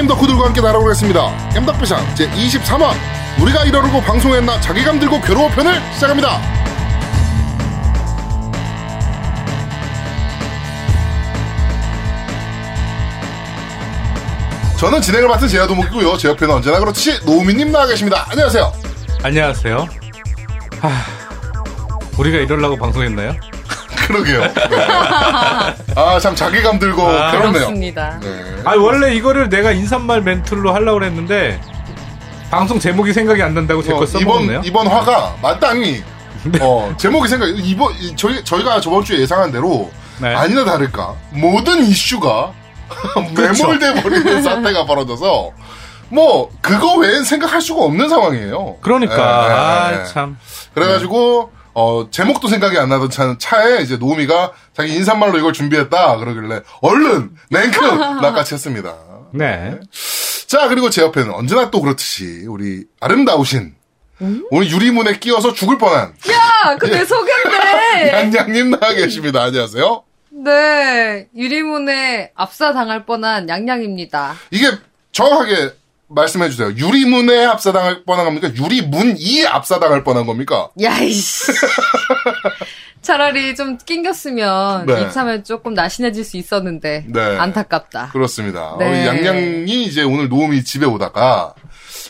게임 덕후들과 함께 날아오겠습니다. 겜덕비상 제23화 우리가 이러려고 방송했나 자기감 들고 괴로워 편을 시작합니다. 저는 진행을 맡은 제야도목이고요. 제 옆에는 언제나 그렇듯이 노우미님 나와 계십니다. 안녕하세요. 안녕하세요. 하, 우리가 이러려고 방송했나요? 그러게요. 네. 아, 참 자기감 들고 아, 괴롭네요. 그렇습니다. 네. 아 원래 이거를 내가 인사말 멘트로 하려고 그랬는데 방송 제목이 생각이 안 난다고 제거 어, 써먹었네요. 이번 이번 화가 마땅히 어, 제목이 생각 이번 이- 저희 저희가 저번 주에 예상한 대로 네. 아니나 다를까 모든 이슈가 그렇죠. 매몰돼 버리는 사태가 벌어져서 뭐 그거 외엔 생각할 수가 없는 상황이에요. 그러니까 예, 예, 예. 아, 참. 그래가지고 어 제목도 생각이 안 나던 차, 차에 이제 노미가 자기 인사말로 이걸 준비했다 그러길래 얼른 냉큼 낚아챘 했습니다. 네. 자, 그리고 제 옆에는 언제나 또 그렇듯이 우리 아름다우신 오늘 유리문에 끼어서 죽을 뻔한 야, 그내 소개인데. 양양님 나와 계십니다. 안녕하세요. 네, 유리문에 압사당할 뻔한 양양입니다. 이게 정확하게 말씀해 주세요. 유리문에 압사당할 뻔한 겁니까? 유리문이 압사당할 뻔한 겁니까? 야이씨. 차라리 좀 낑겼으면 네. 입사면 조금 날씬해질 수 있었는데 네. 안타깝다. 그렇습니다. 네. 우리 양양이 이제 오늘 노미 집에 오다가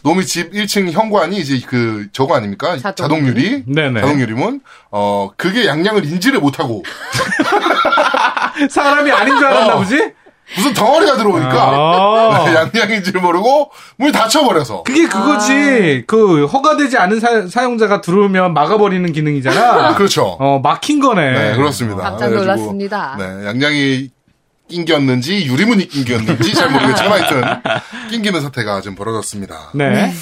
노미 집 1층 현관이 이제 그 저거 아닙니까? 자동 자동 유리. 네네. 자동 유리문. 어, 그게 양양을 인지를 못하고 사람이 아닌 줄 알았나 어. 보지? 무슨 덩어리가 들어오니까 아. 양양인 줄 모르고 문이 닫혀버려서 그게 그거지. 그 허가되지 않은 사, 용자가 들어오면 막아버리는 기능이잖아. 그렇죠. 어 막힌 거네. 네, 그렇습니다. 깜짝 그래가지고, 놀랐습니다. 네, 양양이 낑겼는지 유리문이 낑겼는지 잘 모르겠지만 하여튼 낑기는 사태가 좀 벌어졌습니다. 네.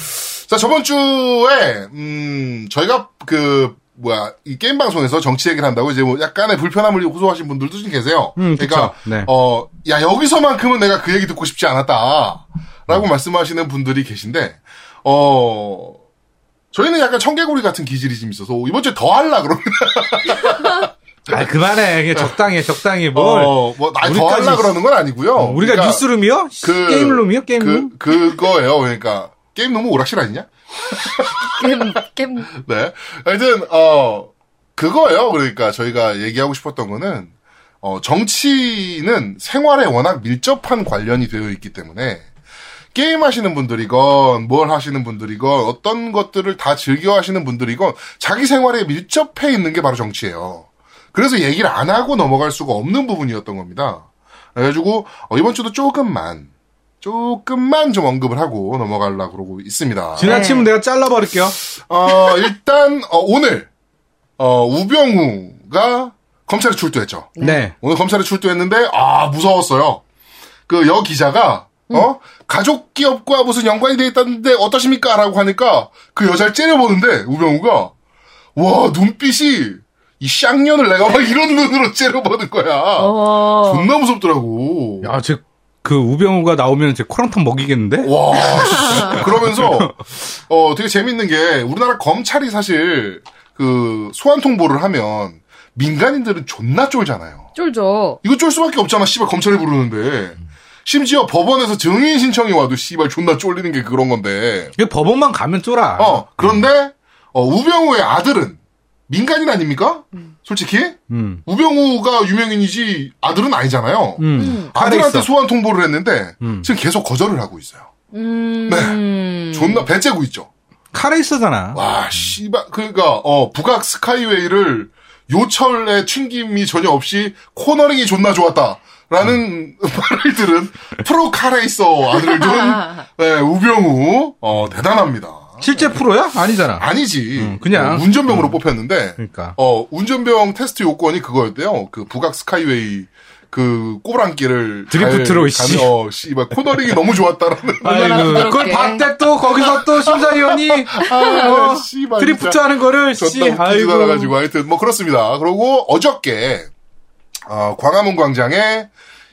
자 저번 주에 음 저희가 그 뭐야 이 게임 방송에서 정치 얘기를 한다고 이제 뭐 약간의 불편함을 호소하신 분들도 좀 계세요. 음, 그러니까. 네. 어야 여기서만큼은 내가 그 얘기 듣고 싶지 않았다라고 음. 말씀하시는 분들이 계신데 어 저희는 약간 청개구리 같은 기질이 좀 있어서 이번 주에 더 할라 그럽니다. 아 그만해. 그냥 적당히 해, 적당히 뭘. 어, 뭐, 더 우리까지- 할라 그러는 건 아니고요. 어, 우리가 그러니까 뉴스룸이요? 그- 게임룸이요? 게임룸? 그, 그거예요. 그러니까, 게임 너무 오락실 아니냐? 게임, 게임. 네. 하여튼, 어, 그거예요. 그러니까 저희가 얘기하고 싶었던 거는, 어, 정치는 생활에 워낙 밀접한 관련이 되어 있기 때문에, 게임 하시는 분들이건, 뭘 하시는 분들이건, 어떤 것들을 다 즐겨 하시는 분들이건, 자기 생활에 밀접해 있는 게 바로 정치예요. 그래서 얘기를 안 하고 넘어갈 수가 없는 부분이었던 겁니다. 그래가지고, 어, 이번 주도 조금만, 조금만 좀 언급을 하고 넘어가려고 그러고 있습니다. 지나치면 내가 잘라버릴게요. 어, 일단, 어, 오늘, 어, 우병우가 검찰에 출두했죠. 네. 오늘 검찰에 출두했는데, 아, 무서웠어요. 그, 여 기자가, 어? 가족 기업과 무슨 연관이 돼 있다는데 어떠십니까? 라고 하니까 그 여자를 째려보는데, 우병우가, 와, 눈빛이, 이 쌍년을 내가 막 이런 눈으로 째려보는 거야. 어. 존나 무섭더라고. 야, 제, 그 우병우가 나오면 제 코랑탕 먹이겠는데? 와, 씨. 그러면서, 어, 되게 재밌는 게, 우리나라 검찰이 사실, 그, 소환 통보를 하면, 민간인들은 존나 쫄잖아요. 쫄죠. 이거 쫄 수밖에 없잖아, 씨발, 검찰이 부르는데. 심지어 법원에서 증인 신청이 와도 씨발 존나 쫄리는 게 그런 건데. 이거 법원만 가면 쫄아. 어, 그런데, 어, 우병우의 아들은, 민간인 아닙니까? 솔직히? 음. 우병우가 유명인이지, 아들은 아니잖아요. 음. 아들한테 있어. 소환 통보를 했는데, 음. 지금 계속 거절을 하고 있어요. 음. 네. 존나 배째고 있죠. 칼에 있어잖아. 와, 씨발, 그러니까, 어, 북악 스카이웨이를 요철의 튕김이 전혀 없이 코너링이 존나 좋았다. 라는 말을 들은 프로 카레이서 아들을 둔, 네, 우병우, 어, 대단합니다. 실제 프로야? 아니잖아. 아니지. 음, 그냥. 어, 운전병으로 뽑혔는데, 그러니까. 어, 운전병 테스트 요건이 그거였대요. 그 북악 스카이웨이, 그 꼬랑길을 드리프트로, 잘 씨. 어, 씨발 코너링이 너무 좋았다라는 아이고. 그걸 봤대 또 거기서 또 심사위원이 아, 어, 씨발, 드리프트 진짜. 하는 거를 씨 아이고 않아가지고 하여튼 뭐 그렇습니다. 그리고 어저께 어, 광화문 광장에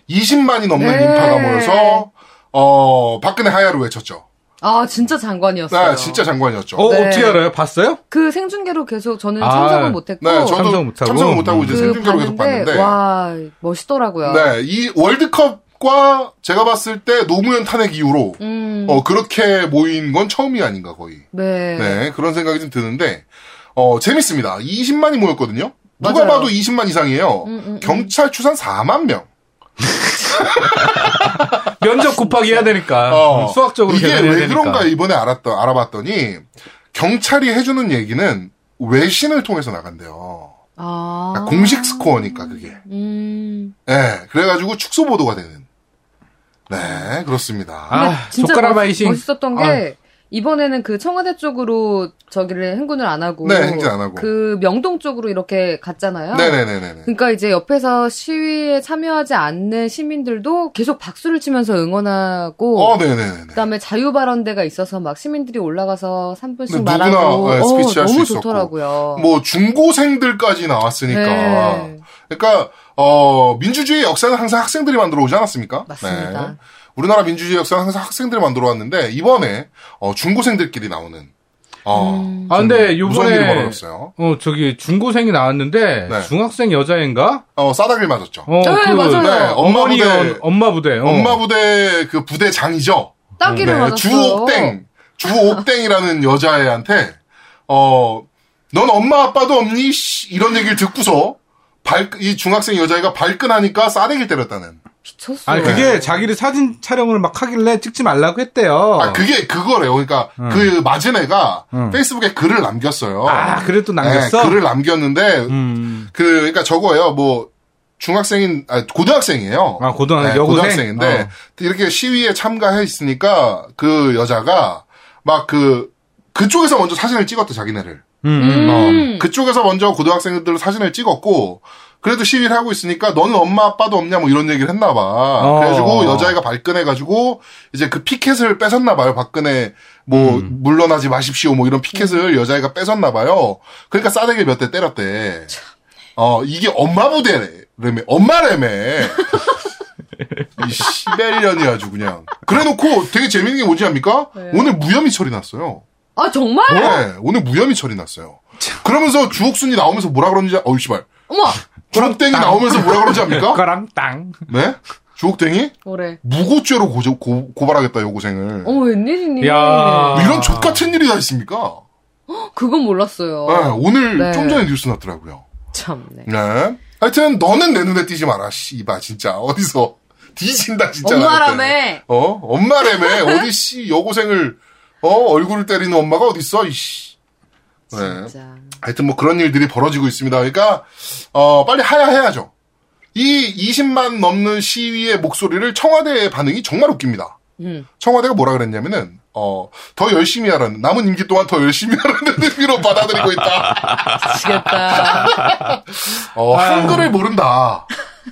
20만이 넘는 네. 인파가 모여서 어 박근혜 하야를 외쳤죠. 아, 진짜 장관이었어요. 네, 진짜 장관이었죠. 어 네. 어떻게 알아요? 봤어요? 그 생중계로 계속 저는 아, 참석은 못했고. 네, 저도 참석 못하고. 참석을 못하고 이제 그 생중계로 계속 봤는데, 봤는데. 와, 멋있더라고요. 네, 이 월드컵 과 제가 봤을 때 노무현 탄핵 이후로 음. 어 그렇게 모인 건 처음이 아닌가 거의. 네. 네, 그런 생각이 좀 드는데, 어, 재밌습니다. 20만이 모였거든요? 누가 맞아요. 봐도 20만 이상이에요. 음, 음, 음. 경찰 추산 4만 명. 면접 곱하기 해야 되니까. 어, 수학적으로 이게 왜 되니까. 그런가 이번에 알았더, 알아봤더니, 경찰이 해주는 얘기는 외신을 통해서 나간대요. 아. 그러니까 공식 스코어니까, 그게. 음. 예, 그래가지고 축소 보도가 되는. 네, 그렇습니다. 아, 근데 진짜 젓가락 멋, 마이싱. 멋있었던 게 이번에는 그 청와대 쪽으로 저기를 행군을 안 하고 네, 행진 안 하고. 그 명동 쪽으로 이렇게 갔잖아요. 네 네 네 네. 그러니까 이제 옆에서 시위에 참여하지 않는 시민들도 계속 박수를 치면서 응원하고 어, 네 네 네. 그다음에 자유 발언대가 있어서 막 시민들이 올라가서 3분씩 네, 누구나, 말하고 네, 어, 스피치 할수 너무. 좋더라고요. 뭐, 중고생들까지 나왔으니까. 네. 그러니까 어 민주주의 역사는 항상 학생들이 만들어 오지 않았습니까? 맞습니다. 네. 우리나라 민주주의 역사는 항상 학생들이 만들어 왔는데 이번에 어, 중고생들끼리 나오는 어, 음. 아, 근데 요번에. 어, 저기, 중고생이 나왔는데, 네. 중학생 여자애인가? 어 싸다길 맞았죠. 어, 네, 맞아요. 네, 엄마 부대, 어, 엄마 부대. 어. 엄마 부대 그 부대 장이죠. 따기를 네, 맞았어요. 주옥땡, 주옥땡이라는 여자애한테 어, 넌 엄마 아빠도 없니? 씨, 이런 얘기를 듣고서 발, 이 중학생 여자애가 발끈하니까 싸대기를 때렸다는. 미쳤어. 아니, 그게 자기를 사진 촬영을 막 하길래 찍지 말라고 했대요. 아, 그게 그거래요. 그러니까 그 맞은 애가 응. 페이스북에 글을 남겼어요. 아, 그래 또 남겼어? 네, 글을 남겼는데 음. 그 그러니까 저거예요. 뭐 중학생인 아 고등학생이에요. 아, 고등학- 네, 여고생? 고등학생인데 어. 이렇게 시위에 참가해 있으니까 그 여자가 막 그 그쪽에서 먼저 사진을 찍었대 자기네를. 음, 음. 음. 어, 그쪽에서 먼저 고등학생들 사진을 찍었고 그래도 시위를 하고 있으니까 너는 엄마 아빠도 없냐 뭐 이런 얘기를 했나 봐. 어. 그래가지고 여자애가 발끈해 가지고 이제 그 피켓을 뺏었나 봐요. 박근혜 뭐 음. 물러나지 마십시오 뭐 이런 피켓을 여자애가 뺏었나 봐요. 그러니까 싸대기 몇 대 때렸대. 어 이게 엄마 부대래매 엄마래매. 이 시벨년이 아주 그냥. 그래놓고 되게 재밌는 게 뭔지 압니까? 왜요? 오늘 무혐의 처리 났어요. 아 정말? 네, 오늘 무혐의 처리 났어요. 그러면서 주옥순이 나오면서 뭐라 그러는지, 어이, 씨발. 어머 주옥땡이 나오면서 뭐라 그러는지 압니까? 거랑 땅. 네? 주옥땡이 뭐래? 무고죄로 고, 고, 고발하겠다, 여고생을. 어머 웬일이니? 야. 뭐 이런 족 같은 일이 다 있습니까? 그건 몰랐어요. 네, 오늘 네. 좀 전에 뉴스 났더라고요. 참네. 네. 하여튼, 너는 내 눈에 띄지 마라, 씨바, 진짜. 어디서. 뒤진다, 진짜. 엄마라며. 나한테. 어? 엄마라며. 어디, 씨, 여고생을, 어? 얼굴을 때리는 엄마가 어딨어, 이씨. 네. 진짜. 하여튼 뭐 그런 일들이 벌어지고 있습니다. 그러니까 어 빨리 하야해야죠. 이 20만 넘는 시위의 목소리를 청와대의 반응이 정말 웃깁니다. 음. 청와대가 뭐라 그랬냐면은 어 더 열심히 하라는 남은 임기 동안 더 열심히 하라는 의미로 받아들이고 있다. 미치겠다. 어 한글을 모른다.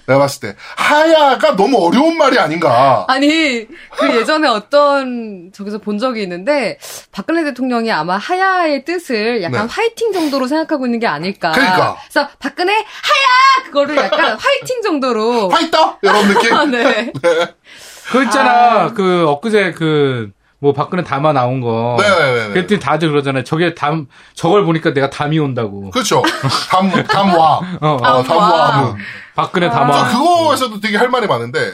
내가 봤을 때 하야가 너무 어려운 말이 아닌가. 아니 그 예전에 어떤 저기서 본 적이 있는데 박근혜 대통령이 아마 하야의 뜻을 약간 네. 화이팅 정도로 생각하고 있는 게 아닐까. 그러니까. 그래서 박근혜 하야 그거를 약간 화이팅 정도로. 화이터 이런 느낌. 아, 네. 그 있잖아, 아. 그, 엊그제 그, 뭐, 박근혜 담아 나온 거. 네네네. 그랬더니 다들 그러잖아요. 저게 담, 저걸 보니까 내가 담이 온다고. 그렇죠. 담 담와. 어, 어, 담와. 담와. 박근혜 아. 담아. 저 그거에서도 되게 할 말이 많은데,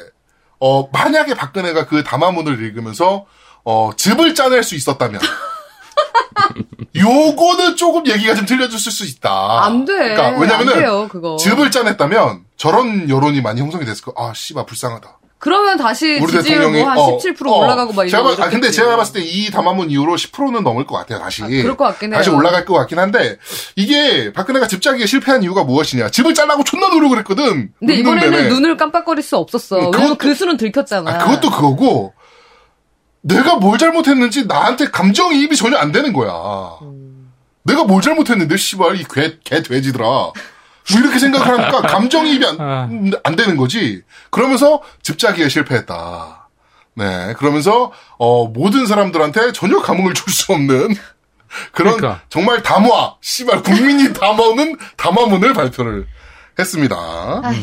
어, 만약에 박근혜가 그 담화문을 읽으면서, 어, 즙을 짜낼 수 있었다면, 요거는 조금 얘기가 좀 틀려졌을 수 있다. 안 돼. 그러니까 안 왜냐면은, 돼요, 그거. 즙을 짜냈다면, 저런 여론이 많이 형성이 됐을 거, 아, 씨발, 불쌍하다. 그러면 다시 우리 지지율 대통령이, 뭐한 어, 17% 어, 올라가고 막 이러고. 봤- 아, 근데 제가 봤을 때 이 담화문 이후로 10%는 넘을 것 같아요, 다시. 아, 그럴 것 같긴 해요. 다시 올라갈 것 같긴 한데, 이게 박근혜가 즙 짜기에 실패한 이유가 무엇이냐. 즙을 짜려고 존나 노력을 했거든. 근데 이번에는 내내. 눈을 깜빡거릴 수 없었어. 음, 왜냐면 그 수는 들켰잖아. 아, 그것도 그거고, 내가 뭘 잘못했는지 나한테 감정이입이 전혀 안 되는 거야. 내가 뭘 잘못했는데, 씨발, 이 개, 개 돼지들아. 뭐 이렇게 생각하니까 감정이입이 안, 아. 안 되는 거지. 그러면서 즙짜기에 실패했다. 네. 그러면서, 어, 모든 사람들한테 전혀 감흥을 줄 수 없는 그런 그러니까. 정말 담화, 씨발, 국민이 담아오는 담화문을 발표를 했습니다. 아휴.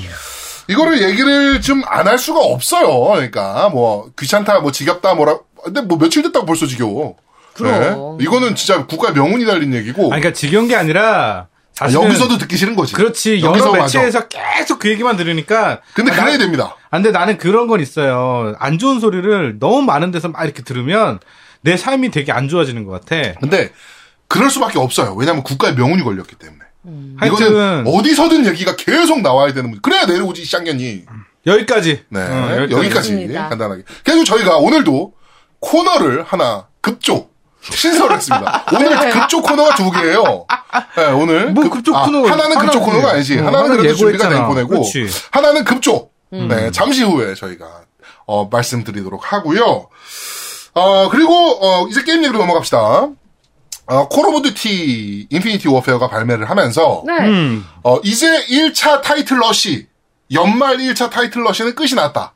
이거를 얘기를 좀 안 할 수가 없어요. 그러니까 뭐 귀찮다, 뭐 지겹다, 뭐라. 근데 뭐 며칠 됐다고 벌써 지겨워. 그럼. 네. 이거는 진짜 국가 명운이 달린 얘기고. 아니, 그러니까 지겨운 게 아니라, 아, 여기서도 듣기 싫은 거지. 그렇지 여기서 여러 맞아. 매체에서 계속 그 얘기만 들으니까 근데 아, 그래야 나- 됩니다. 아, 근데 나는 그런 건 있어요. 안 좋은 소리를 너무 많은 데서 막 이렇게 들으면 내 삶이 되게 안 좋아지는 것 같아. 근데 그럴 수밖에 없어요. 왜냐하면 국가의 명운이 걸렸기 때문에. 하여튼 이거는 어디서든 얘기가 계속 나와야 되는 문제. 그래야 내려오지 쌍년이. 여기까지. 네, 어, 여기까지 맞습니다. 간단하게. 그리고 저희가 오늘도 코너를 하나 급조 신설했습니다. 오늘 급조 코너가 두 개예요. 네, 오늘 뭐 급조 코너가 하나는 급조 하나는 코너가 아니지. 어, 하나는 그래도 준비가 된. 보내고 그렇지. 하나는 급조. 네, 잠시 후에 저희가 어, 말씀드리도록 하고요. 어, 그리고 어, 이제 게임 얘기로 넘어갑시다. 어, Call of Duty Infinite Warfare가 발매를 하면서 네. 음. 어, 이제 1차 타이틀 러시 연말 1차 타이틀 러시는 끝이 났다.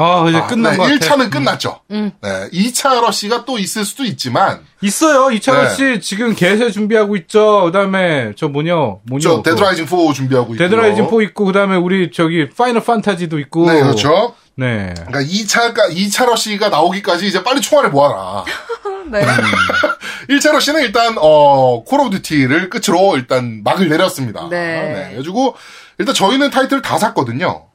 아, 이제 아, 끝난 네, 것 같아. 1차는 끝났죠. 음. 네, 2차 러시가 또 있을 수도 있지만 있어요. 이창호 네. 씨 지금 개세 준비하고 있죠. 그 다음에 저 뭐냐? 뭐냐? 저. Dead Rising 4 준비하고 있고 Dead Rising 4 있고 그 다음에 우리 저기 Final Fantasy도 있고. 네, 그렇죠. 네. 그러니까 2차가 2차 러시가 나오기까지 이제 빨리 총알을 모아라. 네. 1차 러시는 일단 어, Call of Duty를 끝으로 일단 막을 내렸습니다. 네. 그래가지고 일단 저희는 타이틀 다 샀거든요.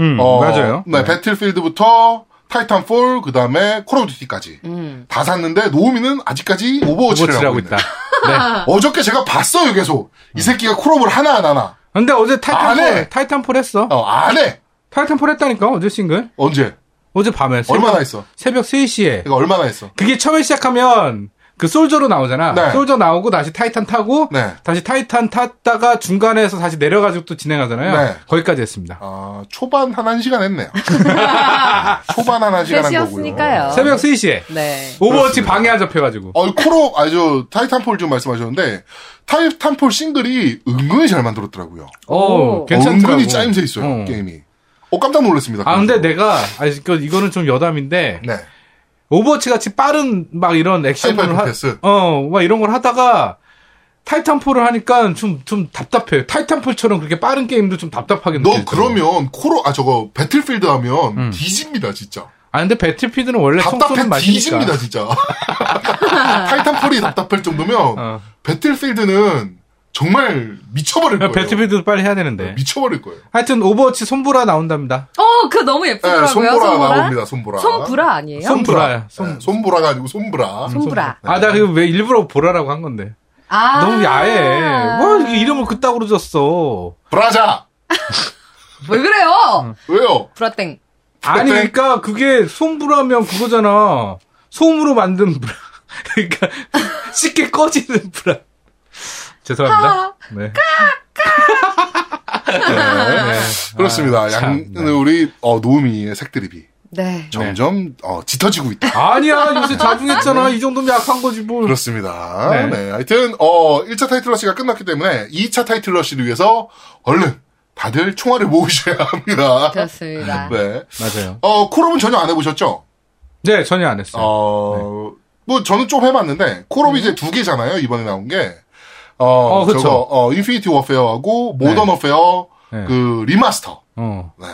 음, 어, 맞아요. 네, Battlefield부터 Titanfall 그다음에 Call of Duty까지 음. 다 샀는데 노우미는 아직까지 Overwatch를 Overwatch를 하고 하고 있다. 네. 어저께 제가 봤어요 계속 이 새끼가 콜옵을 하나 안 하나 근데 어제 안 Titanfall 해. Titanfall 했어. 어, 안 해. Titanfall 했다니까 어제 싱글. 언제? 어제 밤에 새벽, 얼마나 했어? 새벽 3시에. 이거 얼마나 했어? 그게 처음에 시작하면 그 솔저로 나오잖아. 네. 솔저 나오고 다시 타이탄 타고 네. 다시 타이탄 탔다가 중간에서 다시 내려가지고 또 진행하잖아요. 네. 거기까지 했습니다. 아, 초반 한 1시간 했네요. 초반 한 1시간 한 거고요. 새벽 3시에 네. Overwatch 방이 안 잡혀 가지고. 어, 코로, 아니, 저, Titanfall 좀 말씀하셨는데, Titanfall 싱글이 은근히 잘 만들었더라고요. 어, 오. 괜찮더라고. 은근히 짜임새 있어요, 어. 게임이. 어, 깜짝 놀랐습니다. 아 근데 그래서. 내가 아 이거 이거는 좀 여담인데 네. Overwatch 같이 빠른 막 이런 액션을 하, 패스. 어막 이런 걸 하다가 Titanfall을 하니까 좀 좀 답답해요. Titanfall처럼 그렇게 빠른 게임도 좀 답답하게 너 느껴지더라고. 그러면, 코로, 아, 저거, Battlefield 하면, 음. 뒤집니다, 진짜. 아 근데 Battlefield는 원래 답답해. 뒤집니다, 진짜. Titanfall이 답답할 정도면, 어. Battlefield는 정말 미쳐버릴 거예요. Battlefield도 빨리 해야 되는데. 미쳐버릴 거예요. 하여튼 Overwatch 손보라 나온답니다. 어, 그거 너무 네, 예쁘더라고요. 손보라 나옵니다, 손보라. Sombra 아니에요? Sombra야. 손. 네, 손보라가 아니고 Sombra. Sombra. 아, 나 그거 왜 일부러 보라라고 한 건데. 아. 너무 야해. 뭐 이렇게 이름을 그따구로 줬어. 브라자! 왜 그래요? 왜요? 브라땡. 아니 그러니까 그게 손브라면 그거잖아. 솜으로 만든 브라. 그러니까 쉽게 꺼지는 브라. 죄송합니다. 네. 네. 그렇습니다. 아, 참, 양, 네. 우리, 어, 노우미의 색드립이 네. 점점, 어, 짙어지고 있다. 아니야 요새 자중했잖아. 이 정도면 약한 거지 뭘. 그렇습니다. 네. 네. 하여튼, 어, 1차 타이틀 러시가 끝났기 때문에 2차 타이틀 러시를 위해서 얼른 다들 총알을 모으셔야 합니다. 그렇습니다. 네. 맞아요. 어, 콜옵은 전혀 안 해보셨죠? 네 전혀 안 했어요. 어, 뭐, 저는 좀 해봤는데, 콜옵이 이제 두 개잖아요, 이번에 나온 게. 어, 어, 그쵸. 저거, 어, Infinite Warfare하고, Modern 네. Warfare, 네. 그, 리마스터. 어. 네.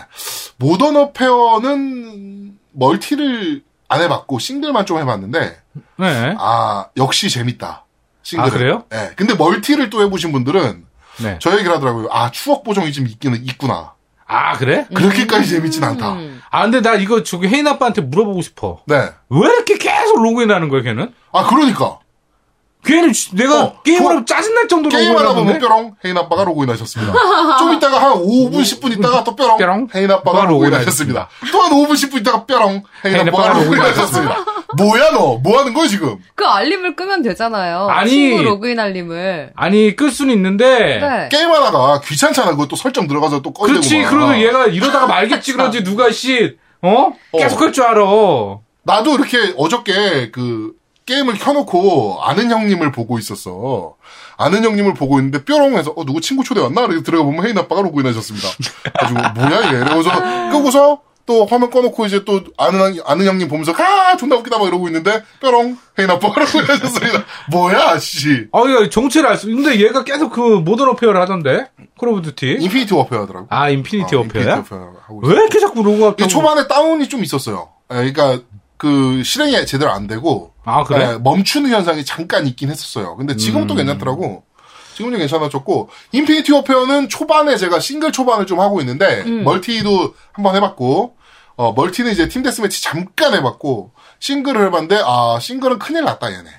Modern Warfare는, 멀티를 안 해봤고, 싱글만 좀 해봤는데, 네. 아, 역시 재밌다. 싱글. 아, 그래요? 네. 근데 멀티를 또 해보신 분들은, 네. 저 얘기를 하더라고요. 아, 추억 보정이 좀 있기는 있구나. 아 그래? 그렇게까지 재밌진 않다. 음. 아 근데 나 이거 저기 혜인 아빠한테 물어보고 싶어. 네. 왜 이렇게 계속 로그인 하는 거야 걔는? 아, 그러니까. 걔는 지- 내가 어, 게임을 좋아. 하면 짜증날 정도로 게임하다 보면? 뾰롱 혜인 아빠가 로그인 하셨습니다. 좀 있다가 한 5분 10분 있다가 또 뾰롱 뾰롱. 혜인 아빠가 로그인 하셨습니다. 또 한 5분 10분 있다가 뾰롱 혜인 아빠가 로그인 하셨습니다. 뭐야 너? 뭐 하는 거야 지금? 그 알림을 끄면 되잖아요. 아니. 친구 로그인 알림을. 아니 끌 수는 있는데 네. 게임하다가 귀찮잖아. 그거 또 설정 들어가서 또 꺼야 그렇지 되고. 그러도 얘가 이러다가 말겠지 그러지 누가 씨 어? 어. 계속 할 줄 알아 나도 이렇게 어저께 그 게임을 켜놓고 아는 형님을 보고 있었어. 아는 형님을 보고 있는데 뾰롱해서 어 누구 친구 초대 왔나? 이렇게 들어가 보면 혜인 아빠가 로그인 하셨습니다. 가지고 뭐야 얘? 이러고서 끄고서 또 화면 꺼놓고 이제 또 아는 아는 형님 보면서 아 존나 웃기다 막 이러고 있는데 뾰롱 혜인 아빠가 로그인 하셨습니다. 뭐야 씨? 아 이거 정체를 알 수 근데 얘가 계속 그 Modern Warfare를 하던데 Call of Duty Infinite Warfare 하더라고. 아 Infinite 어, Warfare 하고 왜 이렇게 자꾸 이게 초반에 다운이 좀 있었어요. 예, 그러니까 그 실행이 제대로 안 되고 아 그래? 예, 멈추는 현상이 잠깐 있긴 했었어요. 근데 지금은 또 음. 괜찮더라고. 지금은 괜찮아졌고 Infinite Warfare는 초반에 제가 싱글 초반을 좀 하고 있는데 음. 멀티도 한번 해봤고 어 멀티는 이제 팀 데스매치 잠깐 해봤고 싱글을 해봤는데 아 싱글은 큰일 났다 얘네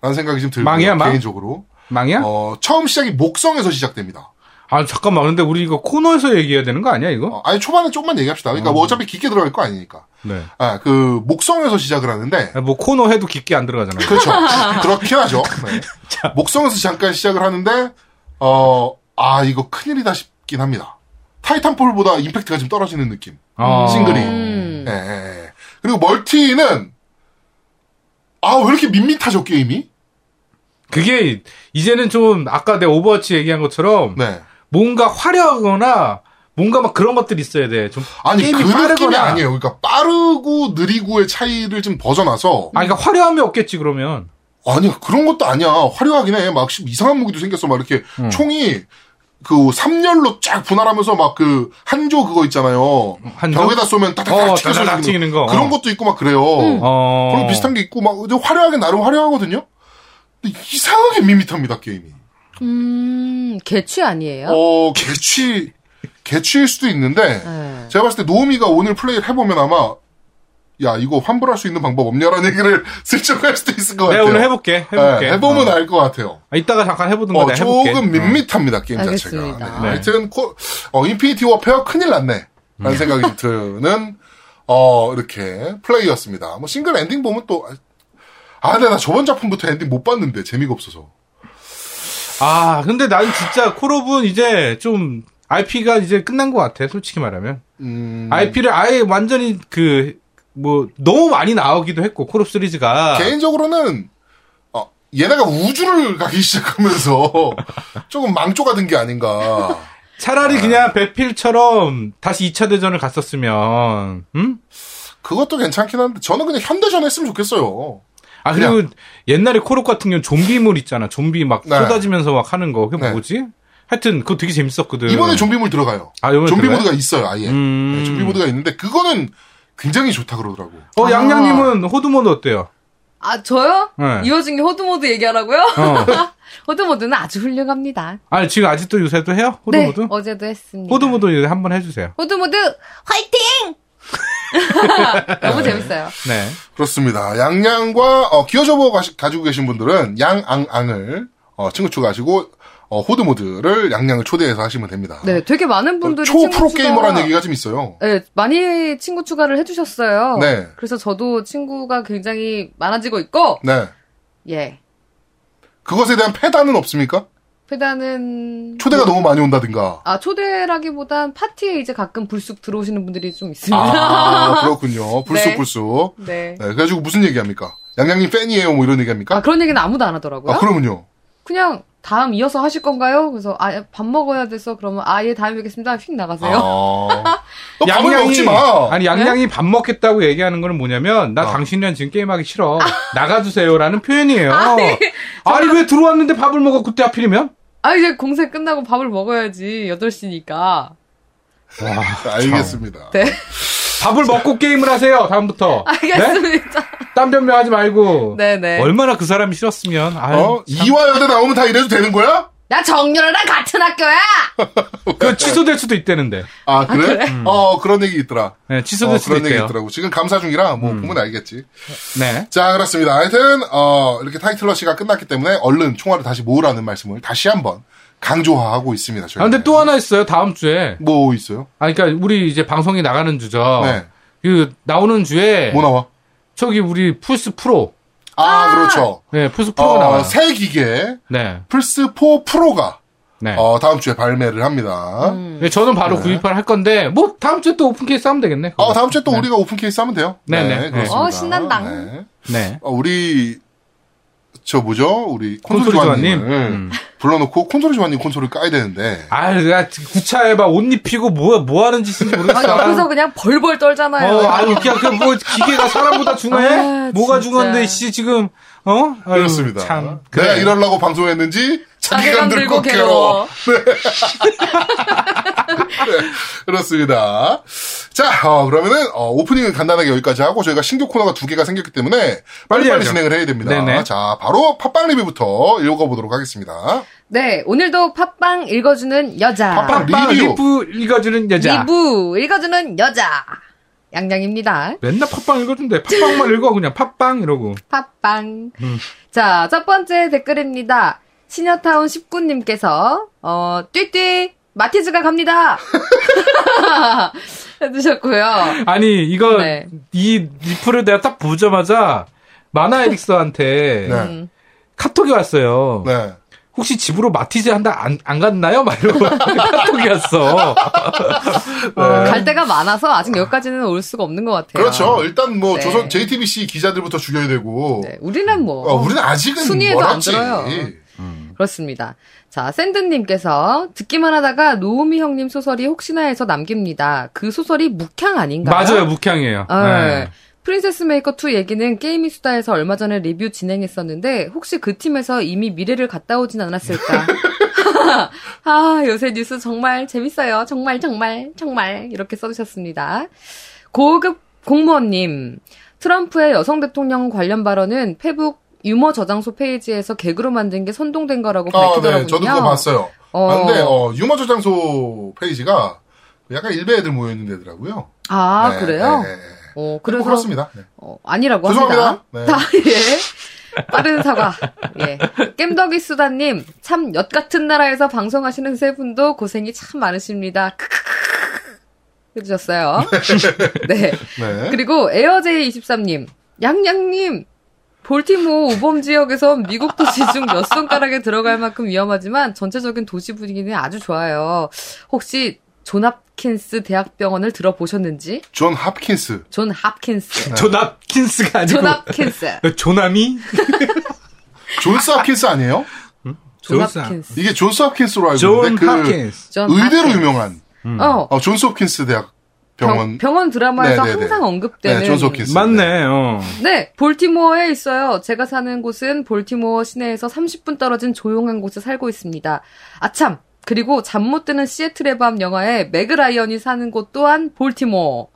라는 생각이 좀 들고 망이야, 망? 개인적으로 망이야? 어 처음 시작이 목성에서 시작됩니다 아 잠깐만 근데 우리 이거 코너에서 얘기해야 되는 거 아니야 이거? 어, 아니 초반에 좀만 얘기합시다 그러니까 뭐 어차피 깊게 들어갈 거 아니니까 네. 아 그 목성에서 시작을 하는데 뭐 코너 해도 깊게 안 들어가잖아요. 그렇죠. 그렇긴 하죠. 네. 목성에서 잠깐 시작을 하는데, 어, 아, 이거 큰일이다 싶긴 합니다. Titanfall보다 임팩트가 좀 떨어지는 느낌. 아. 싱글이. 음. 예, 예, 예. 그리고 멀티는, 아, 왜 이렇게 밋밋하죠, 게임이? 그게 이제는 좀 아까 내 Overwatch 얘기한 것처럼 네. 뭔가 화려하거나 뭔가 막 그런 것들이 있어야 돼. 좀 아니, 그 게임이 느낌이 빠르거나. 아니에요. 그러니까 빠르고 느리고의 차이를 좀 벗어나서, 아, 그러니까 화려함이 없겠지 그러면. 아니야, 그런 것도 아니야. 화려하긴 해. 막 이상한 무기도 생겼어. 막 이렇게 음. 총이 그 삼열로 쫙 분할하면서 막 그 한조 그거 있잖아요. 한조? 벽에다 쏘면 어, 따닥따닥 튀겨서 튀기는 거. 그런 어. 것도 있고 막 그래요. 어. 그런 비슷한 게 있고 막 화려하게 나름 화려하거든요. 근데 이상하게 밋밋합니다 게임이. 음, 개취 아니에요? 어 개취 개취일 수도 있는데 네. 제가 봤을 때 노우미가 오늘 플레이를 해보면 아마 야 이거 환불할 수 있는 방법 없냐라는 얘기를 슬쩍 할 수도 있을 것 내가 같아요. 오늘 해볼게. 해볼게. 네, 해보면 어. 알것 같아요. 아, 이따가 잠깐 해보든가 어, 내가 해볼게. 조금 어. 밋밋합니다, 게임 자체가. 알겠습니다. 네. 네. 하여튼, 코, 어, 인피니티 워페어 큰일 났네. 라는 생각이 좀 드는, 어, 이렇게, 플레이였습니다. 뭐, 싱글 엔딩 보면 또, 아, 근데 나 저번 작품부터 엔딩 못 봤는데, 재미가 없어서. 아, 근데 나는 진짜 콜옵은 이제 좀 IP가 이제 끝난 것 같아. 솔직히 말하면. 음, IP를 아예 완전히 그, 뭐, 너무 많이 나오기도 했고, 콜옵 시리즈가. 개인적으로는, 어, 얘네가 우주를 가기 시작하면서, 조금 망조가 든게 아닌가. 차라리 그냥 배필처럼 다시 2차 대전을 갔었으면, 음? 그것도 괜찮긴 한데, 저는 그냥 현대전 했으면 좋겠어요. 아, 그리고 옛날에 콜옵 같은 경우는 좀비물 있잖아. 좀비 막 네. 쏟아지면서 막 하는 거. 그게 네. 뭐지? 하여튼, 그거 되게 재밌었거든. 이번에 좀비물 들어가요. 아, 이번에 좀비 들어가요? 모드가 있어요, 아예. 음. 네, 좀비 모드가 있는데, 그거는 굉장히 좋다 그러더라고. 어, 아. 양양님은 Horde 모드 어때요? 아, 저요? 네. 이어진 게 Horde 모드 얘기하라고요? 어. Horde 모드는 아주 훌륭합니다. 아니, 지금 아직도 요새 도 해요? 네, Horde 모드? 어제도 했습니다. Horde 모드 이제 한번 해주세요. Horde 모드 화이팅! 너무 재밌어요. 네. 그렇습니다. 양양과 어, 기어즈 오브 워 가지고 계신 분들은 양앙앙을 어, 친구 추가하시고 어, Horde 모드를 양양을 초대해서 하시면 됩니다. 네, 되게 많은 분들이 초 프로 게이머라는 얘기가 좀 있어요. 네, 많이 친구 추가를 해주셨어요. 네. 그래서 저도 친구가 굉장히 많아지고 있고, 네. 예. 그것에 대한 패단은 없습니까? 페다는 초대가 너무 많이 온다든가. 아 초대라기보단 파티에 이제 가끔 불쑥 들어오시는 분들이 좀 있습니다. 아, 그렇군요. 불쑥 네. 불쑥. 네. 네, 그래가지고 무슨 얘기합니까? 양양님 팬이에요, 뭐 이런 얘기합니까? 아 그런 얘기는 아무도 안 하더라고요. 아, 그러면요. 그냥 다음 이어서 하실 건가요? 그래서 아 밥 먹어야 돼서 그러면 아 예 다음에 뵙겠습니다. 휙 나가세요. 아. 너 밥을 먹지 마. 아니, 양양이 밥 먹겠다고 얘기하는 거는 뭐냐면, 나 어. 당신이랑 지금 게임하기 싫어. 나가주세요라는 표현이에요. 아니, 아니, 왜 들어왔는데 밥을 먹어, 그때 하필이면? 아 이제 공세 끝나고 밥을 먹어야지 8시니까. 알겠습니다. 네. 밥을 먹고 게임을 하세요, 다음부터. 네? 알겠습니다. 딴 변명하지 말고. 네네. 얼마나 그 사람이 싫었으면. 아유, 어? 참. 이화 여대 나오면 다 이래도 되는 거야? 나 정렬이랑 같은 학교야. 그 취소될 수도 있다는데. 아, 그래? 어, 그런 얘기 있더라. 네, 취소될 어, 수도 그런 얘기 있대요. 있더라고. 지금 감사 중이라 뭐 보면 알겠지. 네. 자, 그렇습니다. 하여튼 어, 이렇게 타이틀 러시가 끝났기 때문에 얼른 총알을 다시 모으라는 말씀을 다시 한번 강조하고 있습니다. 아, 저희는. 근데 또 하나 있어요, 다음 주에. 뭐 있어요? 아, 그러니까 우리 이제 방송이 나가는 주죠. 네. 그 나오는 주에 뭐 나와? 저기 우리 플스 프로. 아, 그렇죠. 네, 플스 프로가 어, 나와요. 새 기계 네. 플스 4 프로가 네. 어, 다음 주에 발매를 합니다. 네, 저는 바로 네. 구입을 할 건데 뭐 다음 주에 또 오픈 케이스 하면 되겠네. 그거. 어, 다음 주에 또 네. 우리가 오픈 케이스 하면 돼요. 네, 네. 그렇습니다. 어, 신난다. 네. 네. 어, 우리 저 뭐죠? 우리 조아님을 조아님? 음. 불러놓고 콘솔이 조아님 콘솔을 까야 되는데 아, 내가 구차에 막 옷 입히고 뭐, 뭐 하는 짓인지 아, 모르겠어. 옆에서 그냥 벌벌 떨잖아요. 어, 아니, 그냥 그 뭐, 기계가 사람보다 중요해? 아, 뭐가. 중요한데, 씨, 지금, 어? 아유, 그렇습니다. 참. 내가 그래. 이러려고 방송했는지 자괴감 들고 괴로워. 네, 그렇습니다. 자, 어, 그러면은 어, 오프닝은 간단하게 여기까지 하고 저희가 신규 코너가 두 개가 생겼기 때문에 빨리빨리 하죠. 진행을 해야 됩니다. 네네. 자, 바로 팟빵 리뷰부터 읽어보도록 하겠습니다. 네, 오늘도 팟빵 읽어주는 여자. 팟빵 빵 리뷰. 리뷰 읽어주는 여자. 리뷰 읽어주는 여자. 양양입니다. 맨날 팟빵 읽어준대. 팟빵만 읽어 그냥 팟빵 이러고. 팟빵. 음. 자, 첫 번째 댓글입니다. 시녀타운 19님께서, 어, 띠띠, 마티즈가 갑니다! 해주셨고요. 아니 이거 네. 이 리플을 내가 딱 보자마자 마나 에릭스한테 네. 음, 카톡이 왔어요. 네. 혹시 집으로 마티즈 한다 안, 안 갔나요? 막 이러고 카톡이 왔어. 갈 데가 많아서 아직 여기까지는 올 수가 없는 것 같아요. 그렇죠. 일단 뭐 네. 조선 JTBC 기자들부터 죽여야 되고. 네, 우리는 뭐. 어, 우리는 아직은 순위에도 안 멀었지. 들어요. 그렇습니다. 자, 샌드님께서 듣기만 하다가 노우미 형님 소설이 혹시나 해서 남깁니다. 그 소설이 묵향 아닌가요? 맞아요, 묵향이에요. 아, 네. 프린세스 메이커 2 얘기는 게임이 수다에서 얼마 전에 리뷰 진행했었는데 혹시 그 팀에서 이미 미래를 갔다 오진 않았을까? 아 요새 뉴스 정말 재밌어요. 정말 정말 정말 이렇게 써주셨습니다. 고급 공무원님 트럼프의 여성 대통령 관련 발언은 페북 유머 저장소 페이지에서 개그로 만든 게 선동된 거라고 아, 밝히더라고요. 네. 저도 그거 봤어요. 어. 아, 근데 어, 유머 저장소 페이지가 약간 일베 애들 모여 있는 데더라고요. 아 네, 그래요? 네, 네. 어, 그래서 그래서 그렇습니다. 네. 어, 아니라고 죄송합니다. 합니다. 네. 다, 예. 빠른 사과. 예. 겜덕이 수다님, 참, 엿 같은 나라에서 방송하시는 세 분도 고생이 참 많으십니다. 해주셨어요. 네. 네. 그리고 에어제이23님, 양양님, 볼티모어 우범 지역에서 미국 도시 중 몇 손가락에 들어갈 만큼 위험하지만 전체적인 도시 분위기는 아주 좋아요. 혹시 존 합킨스 대학병원을 들어보셨는지? 존 합킨스. 존 합킨스. 조납킨스가 아니고 존 합킨스. 조남이 존스 합킨스 아니에요? 존 합킨스. 이게 존스 합킨스로 알고 존 있는데 그. 존 의대로 합킨스. 유명한 어. 어, 존스 홉킨스 대학 병원. 병, 원 드라마에서 네네네. 항상 언급되는. 네, 존스 홉킨스. 맞네. 어. 네, 볼티모어에 있어요. 제가 사는 곳은 볼티모어 시내에서 30분 떨어진 조용한 곳에 살고 있습니다. 아참, 그리고 잠 못 드는 시애틀의 밤 영화에 매그 라이언이 사는 곳 또한 볼티모어.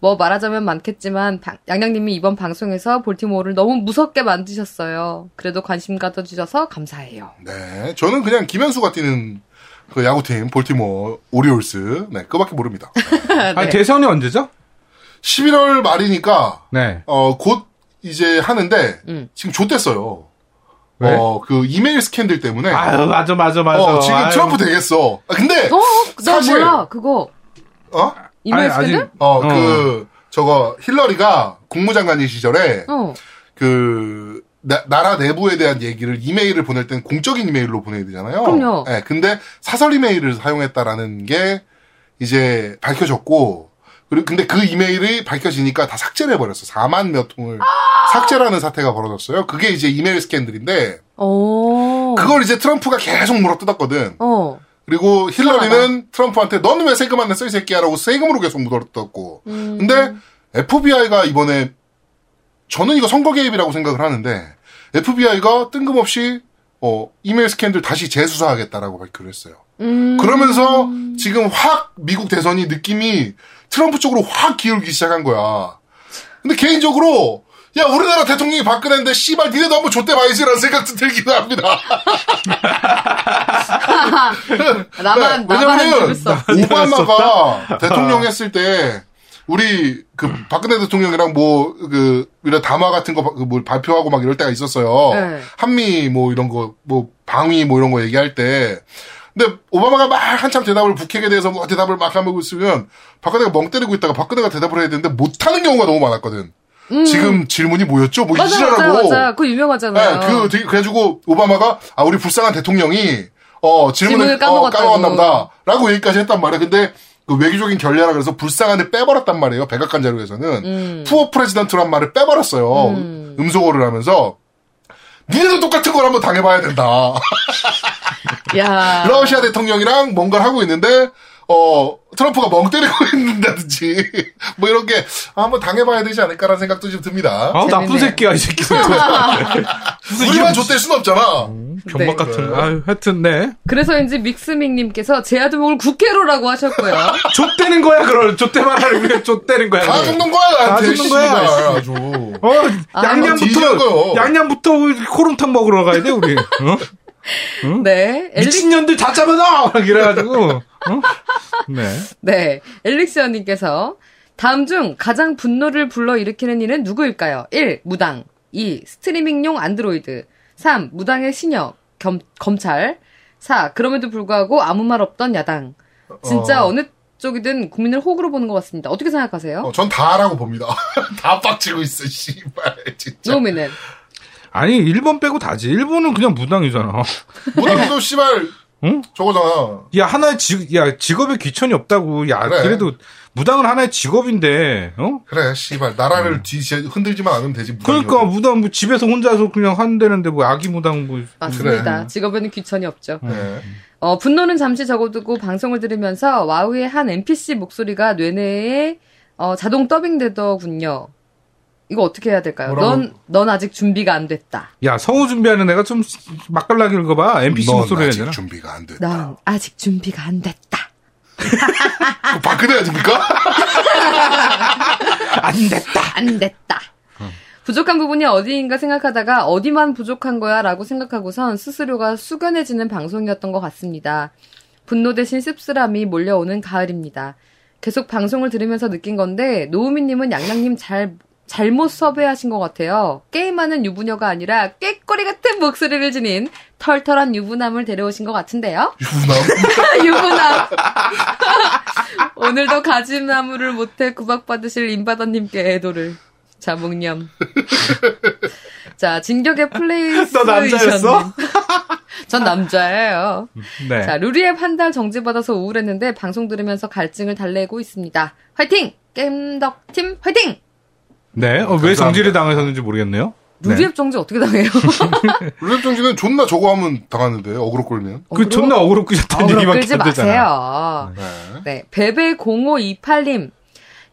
뭐 말하자면 많겠지만 방- 양양님이 이번 방송에서 볼티모어를 너무 무섭게 만드셨어요. 그래도 관심 가져주셔서 감사해요. 네. 저는 그냥 김현수가 뛰는 그 야구팀 볼티모어 오리올스. 네, 그밖에 모릅니다. 아니 대선이 언제죠? 11월 말이니까 네. 어, 곧 이제 하는데 음. 지금 좆됐어요. 왜? 어, 그 이메일 스캔들 때문에 아유 맞아 맞아 맞아. 어, 지금 아유. 트럼프 되겠어. 아, 근데 어? 나 사실- 몰라, 그거. 어? 이메일 아니, 스캔들? 아직- 어, 어. 그 저거 힐러리가 국무장관인 시절에 어. 그 나, 나라 내부에 대한 얘기를 이메일을 보낼 땐 공적인 이메일로 보내야 되잖아요. 그럼요. 네, 근데 사설 이메일을 사용했다라는 게 이제 밝혀졌고 그리고 근데 그 이메일이 밝혀지니까 다 삭제를 해버렸어. 4만 몇 통을 삭제라는 사태가 벌어졌어요. 그게 이제 이메일 스캔들인데 어. 그걸 이제 트럼프가 계속 물어뜯었거든. 어. 그리고 힐러리는 트럼프한테 너는 왜 세금 안 냈어 이 새끼야라고 세금으로 계속 물어뜯었고. 음. 근데 FBI가 이번에 저는 이거 선거 개입이라고 생각을 하는데 FBI가 뜬금없이 어, 이메일 스캔들 다시 재수사하겠다라고 발표를 했어요. 음. 그러면서 지금 확 미국 대선이 느낌이 트럼프 쪽으로 확 기울기 시작한 거야. 근데 개인적으로 야 우리나라 대통령이 박근혜인데 씨발 니네도 한번 좆대 봐야지라는 생각도 들기도 합니다. 나만, 네, 나만. 오바마가 대통령 했을 때 우리 그 박근혜 대통령이랑 뭐그 이런 담화 같은 거 뭐 발표하고 막 이럴 때가 있었어요. 네. 한미 뭐 이런 거 뭐 방위 뭐 이런 거 얘기할 때 근데 오바마가 막 한참 대답을 북핵에 대해서 뭐 대답을 막 하고 있으면 박근혜가 멍 때리고 있다가 박근혜가 대답을 해야 되는데 못하는 경우가 너무 많았거든. 지금 질문이 뭐였죠? 뭐 음. 맞아, 이지라고. 맞아. 그거 유명하잖아요. 네, 그 되게 그래가지고 오바마가 아 우리 불쌍한 대통령이 어 질문을, 질문을 까먹었다고. 어, 까먹었나 보다라고 얘기까지 했단 말이야. 근데 그 외교적인 결례라 그래서 불쌍한을 빼버렸단 말이에요. 백악관 자료에서는 음. 푸어 프레지던트란 말을 빼버렸어요. 음. 음소거를 하면서 니네도 똑같은 걸 한번 당해봐야 된다. 야. 러시아 대통령이랑 뭔가를 하고 있는데 어 트럼프가 멍 때리고 있는다든지 뭐 이런 게 한번 당해봐야 되지 않을까라는 생각도 좀 듭니다. 아 나쁜. 새끼야 이 새끼. 우리만 줬댈 순 없잖아. 병맛 네. 같은. 아유, 하여튼, 네. 그래서인지 믹스밍님께서 제 아드목을 국회로라고 하셨고요. 좆대는 거야, 그걸. 좆대만 하면 우리가 좆대는 거야. 다. 죽는 거야, 나한테. 다 죽는 거야, 아주. 어, 거요. 양념부터, 양념부터 코론탕 먹으러 가야 돼, 우리. 어? 네. 엘릭, 미친년들 다 잡아놔! 막 이래가지고, 어? 네. 네. 엘릭시언님께서 다음 중 가장 분노를 불러일으키는 이는 누구일까요? 1. 무당. 2. 스트리밍용 안드로이드. 3. 무당의 신여. 겸, 검찰. 4. 그럼에도 불구하고 아무 말 없던 야당. 진짜 어. 어. 느 쪽이든 국민을 호구로 보는 것 같습니다. 어떻게 생각하세요? 어, 전 다라고 봅니다. 다 빡치고 있어, 씨발, 진짜. 노미는 아니, 일본 빼고 다지. 일본은 그냥 무당이잖아. 무당도 씨발, 응? 저거잖아. 야, 하나의 직, 야, 직업에 귀천이 없다고. 야, 그래. 그래도 무당은 하나의 직업인데, 어? 그래, 씨발, 나라를 뒤, 흔들지만 않으면 되지. 무당이 음. 그러니까 무당 뭐 집에서 혼자서 그냥 한다는데 뭐 아기 무당 뭐 맞습니다. 그래. 직업에는 귀천이 없죠. 네. 어, 분노는 잠시 적어두고 방송을 들으면서 와우의 한 NPC 목소리가 뇌내에 어, 자동 더빙되더군요. 이거 어떻게 해야 될까요? 넌, 넌 아직 준비가 안 됐다. 야, 성우 준비하는 애가 좀 맛깔나게 읽어봐. NPC 넌 목소리 해야 아직 되나? 준비가 안 됐다. 넌 아직 준비가 안 됐다. 박근혜 아닙니까? 안 됐다. 안 됐다. 부족한 부분이 어디인가 생각하다가 어디만 부족한 거야 라고 생각하고선 스스로가 숙연해지는 방송이었던 것 같습니다. 분노 대신 씁쓸함이 몰려오는 가을입니다. 계속 방송을 들으면서 느낀 건데 노우미님은 양양님 잘 잘못 섭외하신 것 같아요. 게임하는 유부녀가 아니라 꾀꼬리 같은 목소리를 지닌 털털한 유부남을 데려오신 것 같은데요. 유부남. 유부남. 오늘도 가지나무를 못해 구박받으실 임바다님께 애도를. 자, 묵념. 자, 진격의 플레이스. 너 남자였어? 전 남자예요. 네. 자, 루리웹 한 달 정지받아서 우울했는데 방송 들으면서 갈증을 달래고 있습니다. 화이팅! 겜덕팀 화이팅! 네. 어, 왜. 정지를 당하셨는지 모르겠네요. 루리웹 정지 어떻게 당해요? 루리웹 정지는 존나 저거 하면 당하는데, 어그로 끌면. 그 존나 어그로 끄셨다는 어그로 얘기만 끌지 마세요. 네. 네, 베베0528님.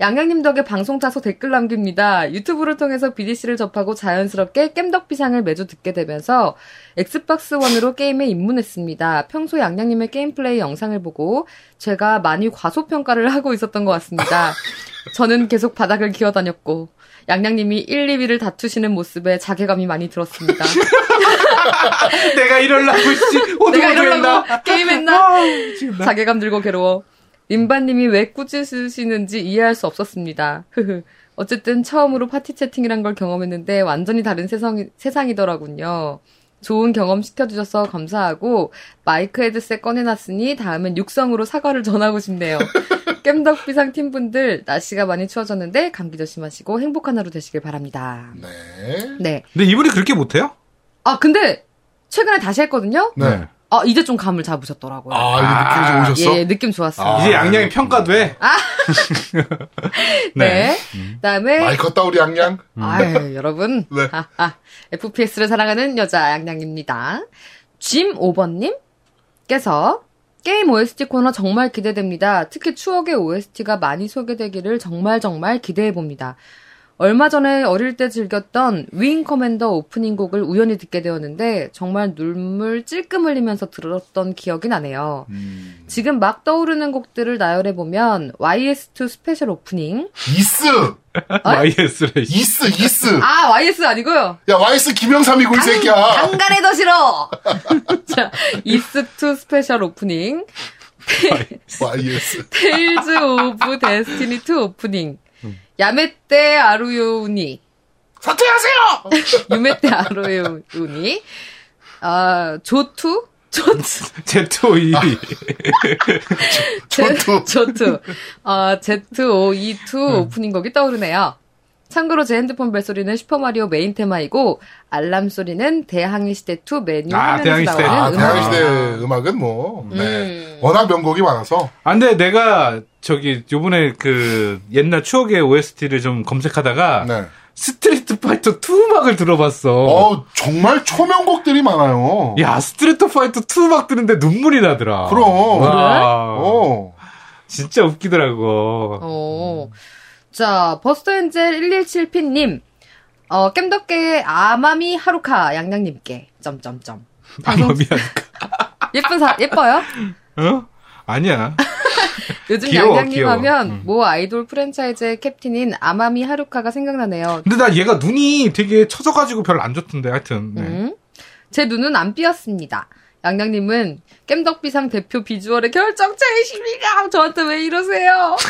양양님 덕에 방송 타서 댓글 남깁니다. 유튜브를 통해서 BDC를 접하고 자연스럽게 겜덕비상을 매주 듣게 되면서 엑스박스 원으로 게임에 입문했습니다. 평소 양양님의 게임 플레이 영상을 보고 제가 많이 과소평가를 하고 있었던 것 같습니다. 저는 계속 바닥을 기어다녔고 양양님이 1, 2위를 다투시는 모습에 자괴감이 많이 들었습니다. 내가 이럴라고 씨. 내가? 이러려고 게임했나? 자괴감 들고 괴로워. 림바님이 왜 꾸짖으시는지 이해할 수 없었습니다. 어쨌든 처음으로 파티 채팅이란 걸 경험했는데 완전히 다른 세상이, 세상이더라군요. 좋은 경험 시켜주셔서 감사하고 마이크 헤드셋 꺼내놨으니 다음엔 육성으로 사과를 전하고 싶네요. 깸덕비상 팀분들 날씨가 많이 추워졌는데 감기 조심하시고 행복한 하루 되시길 바랍니다. 네. 네. 근데 이분이 그렇게 못해요? 아 근데 최근에 다시 했거든요. 네. 아 이제 좀 감을 잡으셨더라고요. 아, 이게 느낌이 좀 오셨어? 예, 느낌 좋았어요. 아. 이제 양양이 평가돼. 네. 그다음에 많이 컸다, 우리 양양. 아유, 여러분. 네. 아, 아, FPS를 사랑하는 여자 양양입니다. 짐 5번님께서 게임 OST 코너 정말 기대됩니다. 특히 추억의 OST가 많이 소개되기를 정말 정말 기대해봅니다. 얼마 전에 어릴 때 즐겼던 Wing Commander 오프닝 곡을 우연히 듣게 되었는데 정말 눈물 찔끔 흘리면서 들었던 기억이 나네요. 음. 지금 막 떠오르는 곡들을 나열해 보면 YS2 special 오프닝 이스! YS래. 이스, 이스! 아 YS 아니고요. 야, 와이스 김영삼이고, 이 새끼야! 강간에 더 싫어! 자, 이스2 스페셜 오프닝, 와이스. 테일즈 오브 데스티니 2 오프닝, 야메떼 아루요우니, 사퇴하세요! 유메떼 아루요우니, 아, 조투? 조투? Z52. 조투. 조투. 아, Z.O.E 2 오프닝 곡이 떠오르네요. 참고로 제 핸드폰 벨소리는 Super Mario main 테마이고, 알람 소리는 대항해 시대 2 메뉴 아, 대항해 시대. 아, 음악. 대항해시대 음악은 뭐, 네. 음. 워낙 명곡이 많아서. 아, 근데 내가 저기 요번에 그 옛날 추억의 OST를 좀 검색하다가 네. Street Fighter 2 음악을 들어봤어. 어, 정말 초명곡들이 많아요. 야, Street Fighter 2 음악 듣는데 눈물이 나더라. 그럼. 와, 어. 진짜 웃기더라고. 어. 자, Burst Angel 117P님. 어, 겜덕계의 아마미 하루카 양양님께. 점점점. 방법이야. 예쁜 사 예뻐요? 어? 아니야. 요즘 귀여워, 양양님 귀여워. 하면 음. 모 아이돌 프랜차이즈의 캡틴인 아마미 하루카가 생각나네요. 근데 나 얘가 눈이 되게 처져가지고 별로 안 좋던데, 하여튼. 네. 음. 제 눈은 안 삐었습니다. 양양님은 겜덕비상 대표 비주얼의 결정체이십니까? 저한테 왜 이러세요?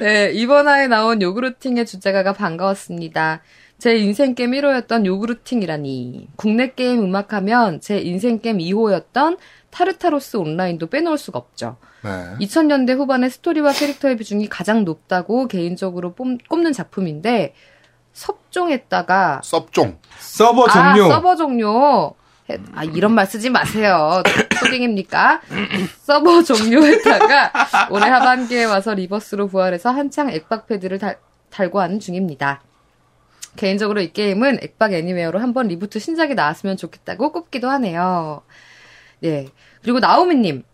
네, 이번 화에 나온 요구르팅의 주제가가 반가웠습니다. 제 인생 게임 1호였던 요구르팅이라니. 국내 게임 음악하면 제 인생 게임 2호였던 타르타로스 온라인도 빼놓을 수가 없죠. 네. 2000년대 후반의 스토리와 캐릭터의 비중이 가장 높다고 개인적으로 뽐- 꼽는 작품인데 섭종했다가 섭종. 서버 종료. 아, 서버 종료. 해- 아, 이런 말 쓰지 마세요. 초딩입니까? 서버 종료했다가 올해 하반기에 와서 Rebirth로 부활해서 한창 액박 패드를 달, 달고 하는 중입니다. 개인적으로 이 게임은 액박 Anywhere로 한번 reboot 신작이 나왔으면 좋겠다고 꼽기도 하네요. 예. 그리고 나오미님.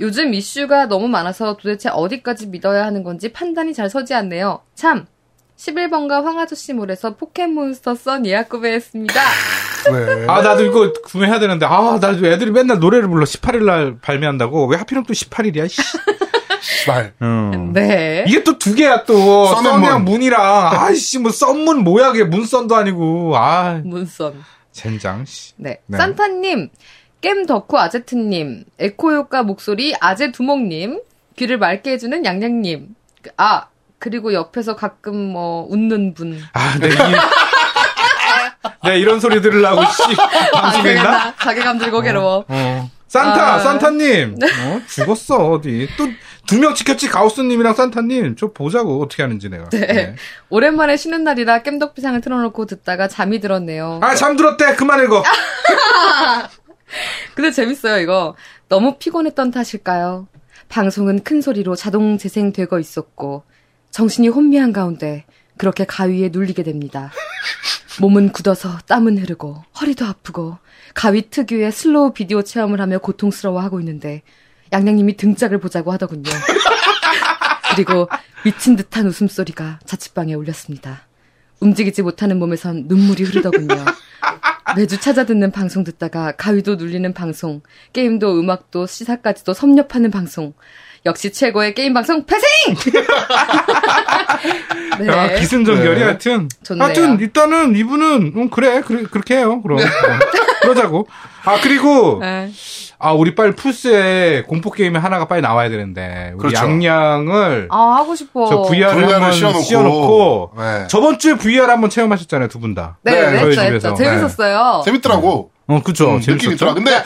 요즘 이슈가 너무 많아서 도대체 어디까지 믿어야 하는 건지 판단이 잘 서지 않네요. 참! 11번가 황아저씨 몰에서 포켓몬스터 선 예약 구매했습니다. 네. 아, 나도 이거 구매해야 되는데, 아, 나도 애들이 맨날 노래를 불러. 18일날 발매한다고. 왜 하필이면 또 18일이야, 씨. 씨발. 음. 네. 이게 또 두 개야, 또. 썬이랑 문. 문이랑. 아이씨, 뭐, 썬문 뭐야, 그게. 문썬도 아니고. 아, 문선. 젠장, 씨. 네. 네. 산타님, 겜 덕후 아제트님, 에코 효과 목소리 아제 두목님, 귀를 맑게 해주는 양양님. 그- 아, 그리고 옆에서 가끔 뭐, 웃는 분. 아, 네, 이, 네, 이런 소리 들으려고, 씨. 있나? 되겠다. 자괴감 들고 괴로워. 어. 산타, 아. 산타님. 어, 죽었어, 어디. 또, 두 명 지켰지, 가우스님이랑 산타님. 저 보자고, 어떻게 하는지 내가. 네. 오랜만에 쉬는 날이라 겜덕비상을 틀어놓고 듣다가 잠이 들었네요. 아, 잠들었대. 그만 읽어. 근데 재밌어요, 이거. 너무 피곤했던 탓일까요? 방송은 큰 소리로 자동 재생되고 있었고, 정신이 혼미한 가운데 그렇게 가위에 눌리게 됩니다. 몸은 굳어서 땀은 흐르고, 허리도 아프고, 가위 특유의 슬로우 비디오 체험을 하며 고통스러워하고 있는데, 양양님이 등짝을 보자고 하더군요. 그리고 미친 듯한 웃음소리가 자취방에 울렸습니다. 움직이지 못하는 몸에선 눈물이 흐르더군요. 매주 찾아 듣는 방송 듣다가 가위도 눌리는 방송, 게임도 음악도 시사까지도 섭렵하는 방송. 역시 최고의 게임 방송 패싱! 네. 야, 기승전결이 네. 하여튼. 좋네요. 하여튼, 일단은 이분은, 음, 그래, 그래, 그렇게 해요. 그럼. 어, 그러자고. 아, 그리고, 네. 아, 우리 빨리 풀스에 공포 게임이 하나가 빨리 나와야 되는데, 우리 그렇죠. 양양을, 아, 하고 싶어. 저 VR을 VR을 한번 씌워놓고. 씌워놓고, 네. 저번 주에 VR 한번 체험하셨잖아요, 두 분 다. 네, 네, 네, 저희 했죠, 집에서. 했죠. 재밌었어요. 재밌더라고. 어, 그쵸. 음, 느낌 있더라. 재밌었죠? 근데,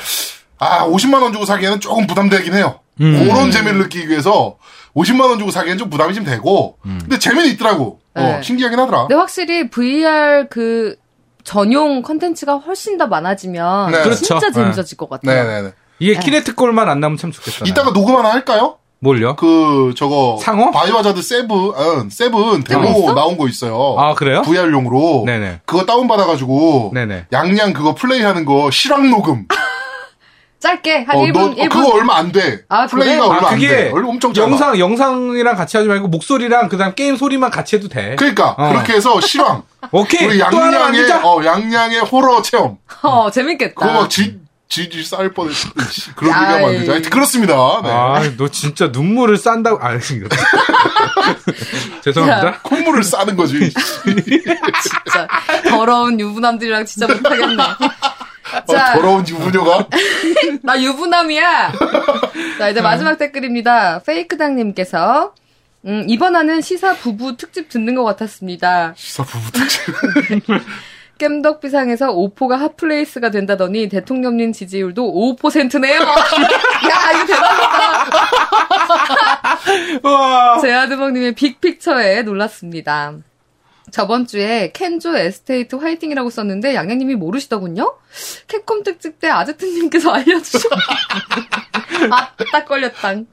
아, 50만원 주고 사기에는 조금 부담되긴 해요. 음. 그런 재미를 느끼기 위해서 50만 원 주고 사기에는 좀 부담이 좀 되고, 근데 재미는 있더라고. 네. 어, 신기하긴 하더라. 근데 확실히 VR 그 전용 컨텐츠가 훨씬 더 많아지면 네. 그렇죠. 진짜 네. 재밌어질 것 같아요. 네네네. 이게 Kinect 꼴만 안 나면 참 좋겠다. 이따가 녹음 하나 할까요? 뭘요? 그, 저거. 상어? Biohazard seven, 음, seven 데모 있어? 나온 거 있어요. 아, 그래요? VR용으로. 네네. 그거 다운 받아가지고. 네네. 양양 그거 플레이하는 거 실황 녹음. 짧게 한 어, 1분, 너, 1분. 그거 얼마 안 돼. 아, 플레이가 그래? 얼마 아, 안 돼. 그게 얼마 엄청 짧아. 영상, 영상이랑 같이 하지 말고 목소리랑 그 다음 게임 소리만 같이 해도 돼. 그러니까 어. 그렇게 해서 실황. 오케이. 우리 양양의. 어 양양의 호러 체험. 어, 재밌겠다. 그거 막 지, 지지 쌀 뻔했어. 씨, 그런 야, 얘기가 이- 만들자. 하여튼 그렇습니다. 네. 아, 너 진짜 눈물을 싼다고. 아. 죄송합니다. 콧물을 싸는 거지. 진짜 더러운 유부남들이랑 진짜 못하겠네. 어, 자, 더러운 유부녀가. 나 유부남이야. 자, 이제 마지막 댓글입니다. 페이크당님께서 음, 이번 화는 시사 부부 특집 듣는 것 같았습니다. 시사 부부 특집. 겜덕비상에서 오포가 hot place가 된다더니 대통령님 지지율도 5%네요. 야, 이거. 우와. 제아드먹님의 big picture에 놀랐습니다. 저번 주에 Kenzo Estate 화이팅이라고 썼는데 양양님이 모르시더군요? 캡콤 특집 때 아제트님께서 알려주셔. 아, 딱 걸렸당.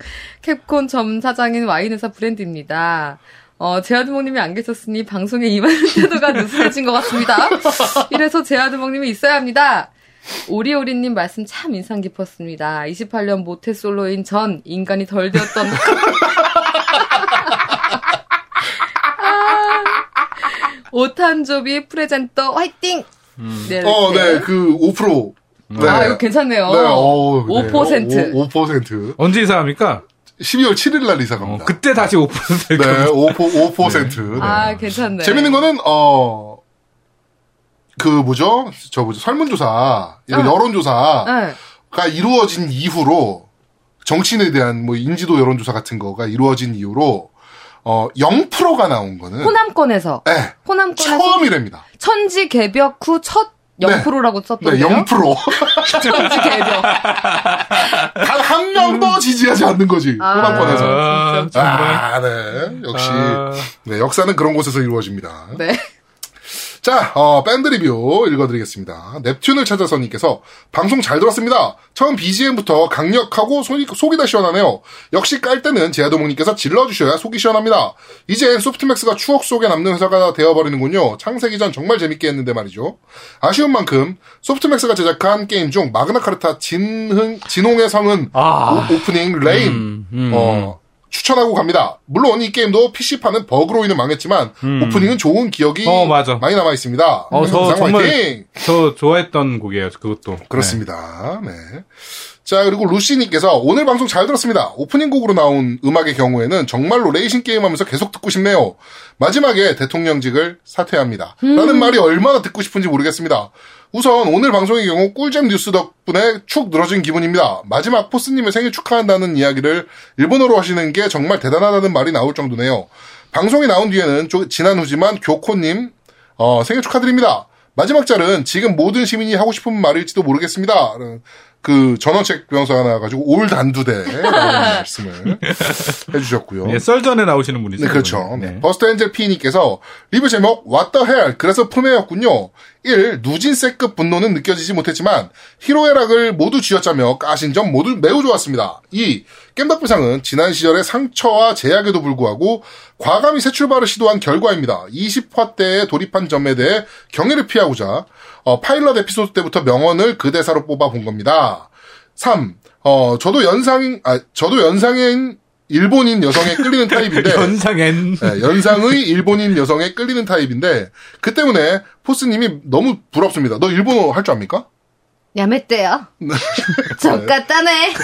캡콤 전 사장인 와인회사 브랜드입니다. 어, 제아드먹님이 안 계셨으니 방송에 임하는 태도가 느슨해진 것 같습니다. 이래서 제아드먹님이 있어야 합니다. 오리오리님 말씀 참 인상 깊었습니다. 28년 모태솔로인 전 인간이 덜 되었던 오탄조비 프레젠터 화이팅! 네, 어. 네, 그 5%. 네. 아, 이거 괜찮네요. 네, 어, 5%. 5, 5%. 언제 이사합니까? 12월 7일 날 이사 어, 갑니다. 그때 다시 5%될 네, 겁니다. 5%. 5%. 네. 아, 괜찮네. 재밌는 거는, 어, 그 뭐죠? 저 뭐죠? 설문조사, 이런 아. 여론조사가 네. 이루어진 이후로 정치인에 대한 뭐 인지도 여론조사 같은 거가 이루어진 이후로 어 0%가 나온 거는 호남권에서. 네, 호남권에서 처음이랍니다. 천지 개벽 후 첫 0%라고 네, 썼던데요. 0%. 천지 개벽. 단 한 명도 지지하지 않는 거지. 아. 호남권에서. 아. 아, 네. 역시 아, 네, 역사는 그런 곳에서 이루어집니다. 네. 자, 어, 밴드 리뷰 읽어드리겠습니다. 넵튠을 찾아서 님께서 방송 잘 들었습니다. 처음 BGM부터 강력하고 속이, 속이 다 시원하네요. 역시 깔 때는 제아도목님께서 질러주셔야 속이 시원합니다. 이제 소프트맥스가 추억 속에 남는 회사가 되어버리는군요. 창세기 전 정말 재밌게 했는데 말이죠. 아쉬운 만큼 소프트맥스가 제작한 게임 중 마그나카르타 진흥, 진홍의 성흔 아. 오, 프닝 레인 음, 음. 어, 추천하고 갑니다. 물론 이 게임도 PC판은 버그로 인해 망했지만 오프닝은 좋은 기억이 어, 맞아. 많이 남아 있습니다. 어, 저 정말-! 저 좋아했던 곡이에요, 그것도. 그렇습니다. 네. 자, 그리고 루시님께서 오늘 방송 잘 들었습니다. 오프닝 곡으로 나온 음악의 경우에는 정말로 레이싱 게임 하면서 계속 듣고 싶네요. 마지막에 대통령직을 사퇴합니다. 라는 말이 얼마나 듣고 싶은지 모르겠습니다. 우선 오늘 방송의 경우 꿀잼 뉴스 덕분에 축 늘어진 기분입니다. 마지막 포스님의 생일 축하한다는 이야기를 일본어로 하시는 게 정말 대단하다는 말이 나올 정도네요. 방송이 나온 뒤에는 조- 지난 후지만 교코님 어, 생일 축하드립니다. 마지막 절은 지금 모든 시민이 하고 싶은 말일지도 모르겠습니다. 그 전원책 병사가 나와가지고 올 단두대라는 말씀을 해주셨고요. 네, 썰전에 나오시는 분이죠. 네, 그렇죠. 네. Burst Angel P님께서 리뷰 제목 What the hell? 그래서 품해였군요. 1. 누진세급 분노는 느껴지지 못했지만 희로애락을 모두 쥐어짜며 까신 점 모두 매우 좋았습니다. 2. 겜덕비상은 지난 시절의 상처와 제약에도 불구하고 과감히 새 출발을 시도한 결과입니다. 20화 때에 돌입한 점에 대해 경의를 표하고자 어, 파일럿 에피소드 때부터 명언을 그 대사로 뽑아 본 겁니다. 3. 어, 저도 연상, 아, 저도 연상인 일본인 여성에 끌리는 타입인데 연상엔. 네, 연상의 일본인 여성에 끌리는 타입인데 그 때문에 포스님이 너무 부럽습니다. 너 일본어 할 줄 압니까? 야매떼요. 족같다네.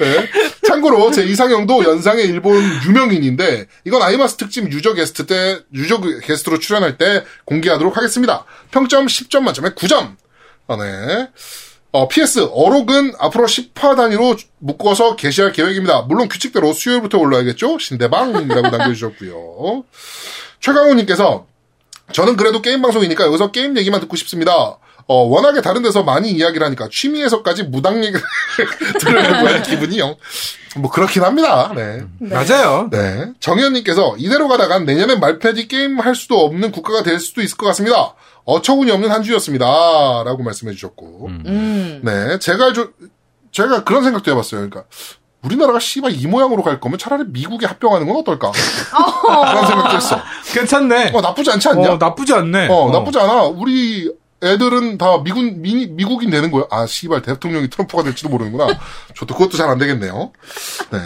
네. 참고로 제 이상형도 연상의 일본 유명인인데 이건 아이마스 특집 유저 게스트 때 유저 게스트로 출연할 때 공개하도록 하겠습니다. 평점 10점 만점에 9점. 아, 네. 어, PS 어록은 앞으로 10화 단위로 묶어서 게시할 계획입니다. 물론 규칙대로 수요일부터 올라야겠죠? 신대방이라고 남겨주셨고요. 최강호님께서 저는 그래도 게임 방송이니까 여기서 게임 얘기만 듣고 싶습니다. 어, 워낙에 다른 데서 많이 이야기를 하니까 취미에서까지 무당 얘기를 들으려고 하는 기분이요. 뭐 그렇긴 합니다. 네. 맞아요. 네. 정현님께서 이대로 가다간 내년에 말패디 게임 할 수도 없는 국가가 될 수도 있을 것 같습니다. 어처구니 없는 한 주였습니다. 라고 말씀해 주셨고. 음. 네. 제가 저, 제가 그런 생각도 해봤어요. 그러니까, 우리나라가 씨발 이 모양으로 갈 거면 차라리 미국에 합병하는 건 어떨까? 그런 생각도 했어. 괜찮네. 어, 나쁘지 않지 않냐? 어, 나쁘지 않네. 어, 나쁘지 않아. 우리 애들은 다 미국, 미, 미국인 되는 거야. 아, 씨발, 대통령이 트럼프가 될지도 모르는구나. 저도 그것도 잘 안 되겠네요. 네.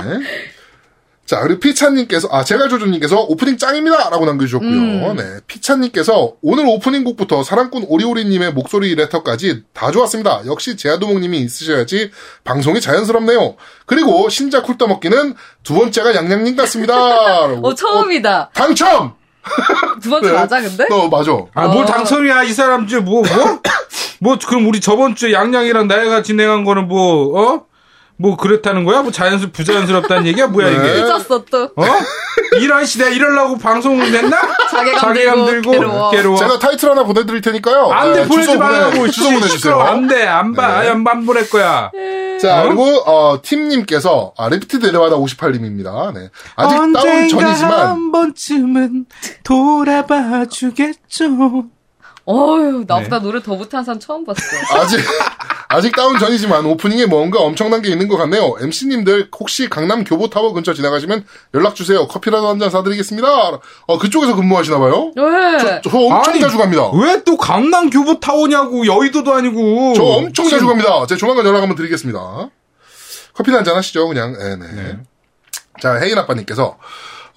자, 그리고 피차님께서, 아, 제갈조조님께서 오프닝 짱입니다! 라고 남겨주셨고요. 네. 피차님께서 오늘 오프닝 곡부터 사랑꾼 오리오리님의 목소리 레터까지 다 좋았습니다. 역시 제아도목님이 있으셔야지 방송이 자연스럽네요. 그리고 신작 쿨떠먹기는 두 번째가 양양님 같습니다. 어, 처음이다. 당첨! 두 번째 네. 맞아, 근데? 어, 맞아. 아, 뭘 어. 당첨이야, 이 사람 주 뭐, 뭐? 뭐, 그럼 우리 저번 주에 양양이랑 나이가 진행한 거는 뭐, 어? 뭐, 그렇다는 거야? 뭐, 자연스, 부자연스럽다는 얘기야? 뭐야, 네. 이게? 삐졌어, 또. 어? 이런 시대 이러려고 방송을 냈나? 자괴감 자괴감 들고 들고, 괴로워. 제가 타이틀 하나 보내드릴 테니까요. 안 돼, 네, 보내지 말라고. 주소 보내주세요. 시끄러워. 안 돼, 안 봐. 네. 안, 안 보낼 거야. 자, 어? 그리고, 어, 팀님께서, 아, 리프트 데려와다 58님입니다. 네. 아직 다운 전이지만, 한 번쯤은 돌아봐 주겠죠. 어휴, 나보다 네. 노래 더 못하는 사람 처음 봤어. 아직, 아직 다운 전이지만, 오프닝에 뭔가 엄청난 게 있는 것 같네요. MC님들, 혹시 강남 교보타워 근처 지나가시면 연락주세요. 커피라도 한 잔 사드리겠습니다. 어, 그쪽에서 근무하시나 봐요? 왜? 저 엄청 아니, 자주 갑니다. 왜 또 강남 교보 타오냐고, 여의도도 아니고. 저 엄청 자주 갑니다. 제가 조만간 연락 한번 드리겠습니다. 커피 한잔 하시죠, 그냥. 네네. 자, 혜인 아빠님께서,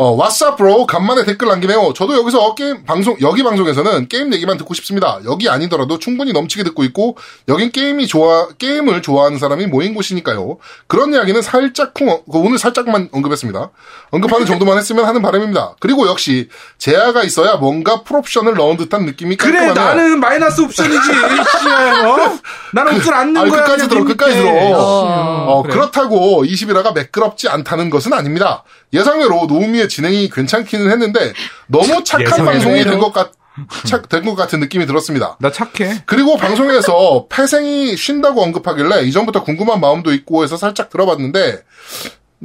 어, 왓츠업으로 간만에 댓글 남기네요. 저도 여기서 게임 방송 여기 방송에서는 게임 얘기만 듣고 싶습니다. 여기 아니더라도 충분히 넘치게 듣고 있고 여긴 게임이 좋아 게임을 좋아하는 사람이 모인 곳이니까요. 그런 이야기는 살짝 쿵 어, 오늘 살짝만 언급했습니다. 언급하는 정도만 했으면 하는 바람입니다. 그리고 역시 제야가 있어야 뭔가 풀옵션을 넣은 듯한 느낌이 그래 깔끔하네요. 나는 마이너스 옵션이지. 씨발, 어? 나는 옵션 안 넣은 아니, 거야. 끝까지 그냥 들어, 끝까지. 들어. 어, 어, 그래. 그렇다고 21화가 매끄럽지 않다는 것은 아닙니다. 예상외로 노우미의 진행이 괜찮기는 했는데 너무 착한 예상외로. 방송이 된 것 같, 착, 된것 같은 느낌이 들었습니다. 나 착해. 그리고 방송에서 폐생이 쉰다고 언급하길래 이전부터 궁금한 마음도 있고 해서 살짝 들어봤는데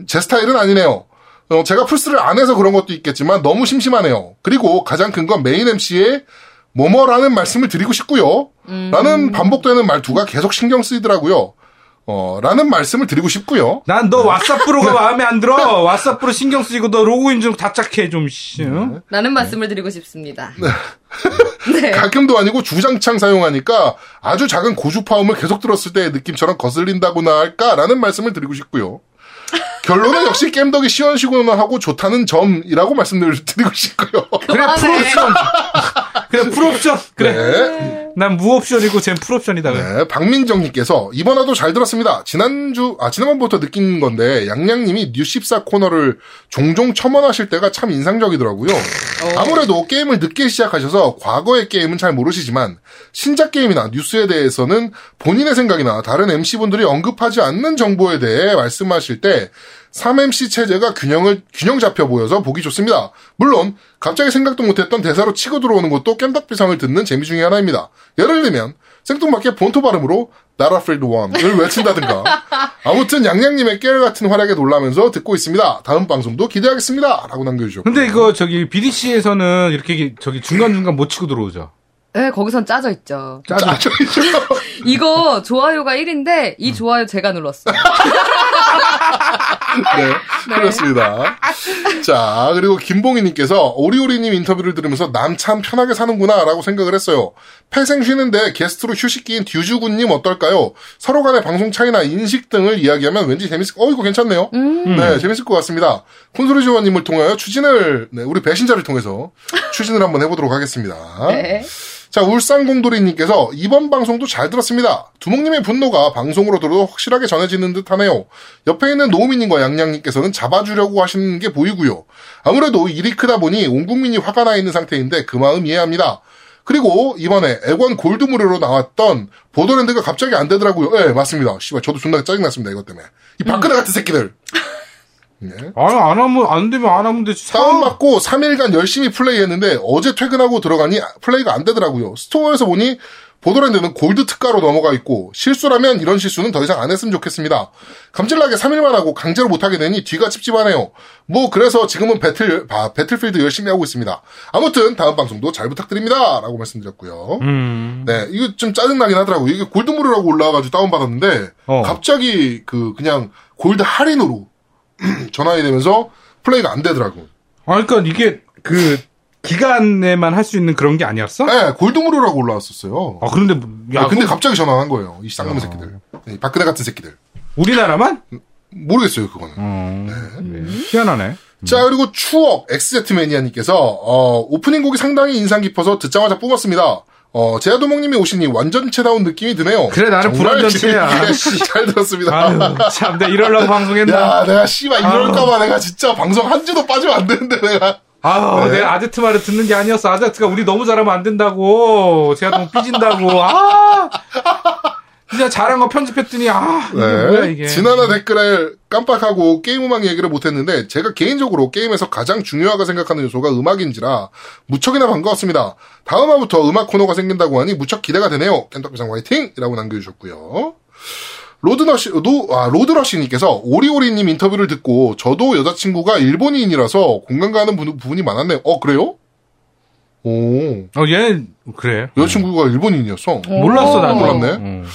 제 스타일은 아니네요. 어, 제가 플스를 안 해서 그런 것도 있겠지만 너무 심심하네요. 그리고 가장 큰 건 메인 MC의 뭐뭐라는 말씀을 드리고 싶고요. 라는 반복되는 말투가 계속 신경 쓰이더라고요. 어, 라는 말씀을 드리고 싶고요. 난 너 What's up bro가 마음에 안 들어. What's up bro 신경 쓰이고 너 로그인 좀 다짝해 좀 씨. 응? 라는 말씀을 드리고 싶습니다. 네. 가끔도 아니고 주장창 사용하니까 아주 작은 고주파음을 계속 들었을 때의 느낌처럼 거슬린다고나 할까라는 말씀을 드리고 싶고요. 결론은 역시 겜덕이 시원시원하고 좋다는 점이라고 말씀드리고 싶고요. 그래. 풀옵션. 그래 풀옵션. 그래. 네. 난 무옵션이고 쟨 풀옵션이다. 그래. 네, 박민정님께서 이번 화도 잘 들었습니다. 지난주 아 지난번부터 느낀 건데 양양님이 뉴십사 코너를 종종 첨언하실 때가 참 인상적이더라고요. 아무래도 게임을 늦게 시작하셔서 과거의 게임은 잘 모르시지만 신작 게임이나 뉴스에 대해서는 본인의 생각이나 다른 MC분들이 언급하지 않는 정보에 대해 말씀하실 때 3MC 체제가 균형을, 균형 잡혀 보여서 보기 좋습니다. 물론, 갑자기 생각도 못했던 대사로 치고 들어오는 것도 겜덕비상을 듣는 재미 중에 하나입니다. 예를 들면, 생뚱맞게 본토 발음으로 나라 프리드 원을 외친다든가. 아무튼 양양님의 깨알 같은 활약에 놀라면서 듣고 있습니다. 다음 방송도 기대하겠습니다. 라고 남겨주셨고. 근데 이거 저기 BDC에서는 이렇게 저기 중간중간 못 치고 들어오죠. 네, 거기선 짜져 있죠. 짜증. 자, 저기죠. 이거 좋아요가 1인데 이 좋아요 제가 눌렀어요. 네, 그렇습니다. 자, 그리고 김봉희님께서 오리오리님 인터뷰를 들으면서 남 참 편하게 사는구나 라고 생각을 했어요. 폐생 쉬는데 게스트로 휴식기인 듀주군님 어떨까요? 서로 간의 방송 차이나 인식 등을 이야기하면 왠지 재밌을, 어, 이거 괜찮네요. 네, 재밌을 것 같습니다. 콘솔이 조원님을 통하여 추진을, 네, 우리 배신자를 통해서 추진을 한번 해보도록 하겠습니다. 네. 자, 울산공돌이님께서 이번 방송도 잘 들었습니다. 두목님의 분노가 방송으로 들어도 확실하게 전해지는 듯 하네요. 옆에 있는 노우미님과 양양님께서는 잡아주려고 하시는 게 보이고요. 아무래도 일이 크다 보니 온 국민이 화가 나 있는 상태인데 그 마음 이해합니다. 그리고 이번에 액원 골드 무료로 나왔던 보더랜드가 갑자기 안 되더라고요. 예, 맞습니다. 씨발, 저도 존나 짜증났습니다, 이것 때문에. 이 박근혜 같은 새끼들. 네. 아니 안 하면 안 되면 안 하면 되지. 다운받고 3일간 열심히 플레이했는데 어제 퇴근하고 들어가니 플레이가 안 되더라고요. 스토어에서 보니 보더랜드는 골드 특가로 넘어가 있고 실수라면 이런 실수는 더 이상 안 했으면 좋겠습니다. 감질나게 3일만 하고 강제로 못하게 되니 뒤가 찝찝하네요. 뭐 그래서 지금은 배틀 아, 배틀필드 열심히 하고 있습니다. 아무튼 다음 방송도 잘 부탁드립니다. 라고 말씀드렸고요. 음. 네, 이거 좀 짜증나긴 하더라고요. 이게 골드무료라고 올라와가지고 다운받았는데, 어. 갑자기 그, 그냥 골드 할인으로 전환이 되면서 플레이가 안 되더라고. 아 그러니까 이게 그 기간에만 할 수 있는 그런 게 아니었어? 네, 골드무료라고 올라왔었어요. 아 그런데 뭐- 야 아, 근데 그거 갑자기 전환한 거예요. 이 쌍놈의 새끼들. 이 박근혜 같은 새끼들. 우리나라만? 모르겠어요, 그거는. 어, 네. 희한하네. 자, 그리고 추억, 엑스제트매니아님께서, 어, 오프닝 곡이 상당히 인상 깊어서 듣자마자 뿜었습니다. 어, 제아도목님이 오시니 완전체다운 느낌이 드네요. 그래, 나는 불완전체야. 씨, 잘 들었습니다. 아유 참 내가 이러려고 방송했나? 야, 내가 씨발 이럴까봐 내가 진짜 방송 한 주도 빠지면 안 되는데 내가. 아우 네. 내가 아제트 말을 듣는 게 아니었어. 아제트가 우리 너무 잘하면 안 된다고. 제가 너무 삐진다고. 아 진짜 잘한 거 편집했더니 아 이게 뭐야 이게. 네. 지난화 댓글에 깜빡하고 게임 음악 얘기를 못했는데 제가 개인적으로 게임에서 가장 중요하게 생각하는 요소가 음악인지라 무척이나 반가웠습니다. 다음 화부터 음악 코너가 생긴다고 하니 무척 기대가 되네요. 깬덕비상 화이팅! 이라고 남겨주셨고요. 로드러시, 노, 아, 로드러시님께서 오리오리님 인터뷰를 듣고 저도 여자친구가 일본인이라서 공감 가는 부- 부분이 많았네요. 어, 그래요? 오, 어 얘 그래. 여자친구가 일본인이었어. 몰랐어 나도. 몰랐네. 음.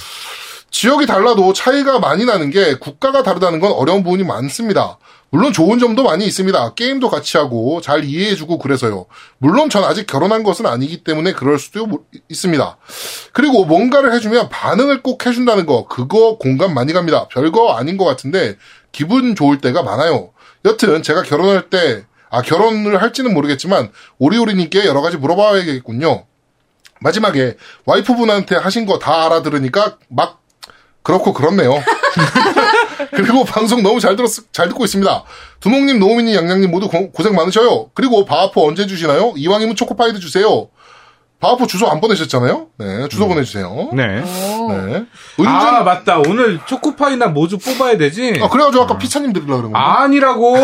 지역이 달라도 차이가 많이 나는 게 국가가 다르다는 건 어려운 부분이 많습니다. 물론 좋은 점도 많이 있습니다. 게임도 같이 하고 잘 이해해주고 그래서요. 물론 전 아직 결혼한 것은 아니기 때문에 그럴 수도 모- 있습니다. 그리고 뭔가를 해주면 반응을 꼭 해준다는 거 그거 공감 많이 갑니다. 별거 아닌 것 같은데 기분 좋을 때가 많아요. 여튼 제가 결혼할 때 아, 결혼을 할지는 모르겠지만, 오리오리님께 여러 가지 물어봐야겠군요. 마지막에 와이프분한테 하신 거 다 알아들으니까 막 그렇고 그렇네요. 그리고 방송 너무 잘 들었, 잘 듣고 있습니다. 두목님, 노우미님, 양양님 모두 고, 생 많으셔요. 그리고 바아포 언제 주시나요? 이왕이면 초코파이도 주세요. 바아포 주소 안 보내셨잖아요? 네, 주소 보내주세요. 네. 오. 네. 아, 은준, 맞다. 오늘 초코파이나 모주 뽑아야 되지. 아, 그래가지고 아까 피차님 드리려고 그런 건데. 아니라고.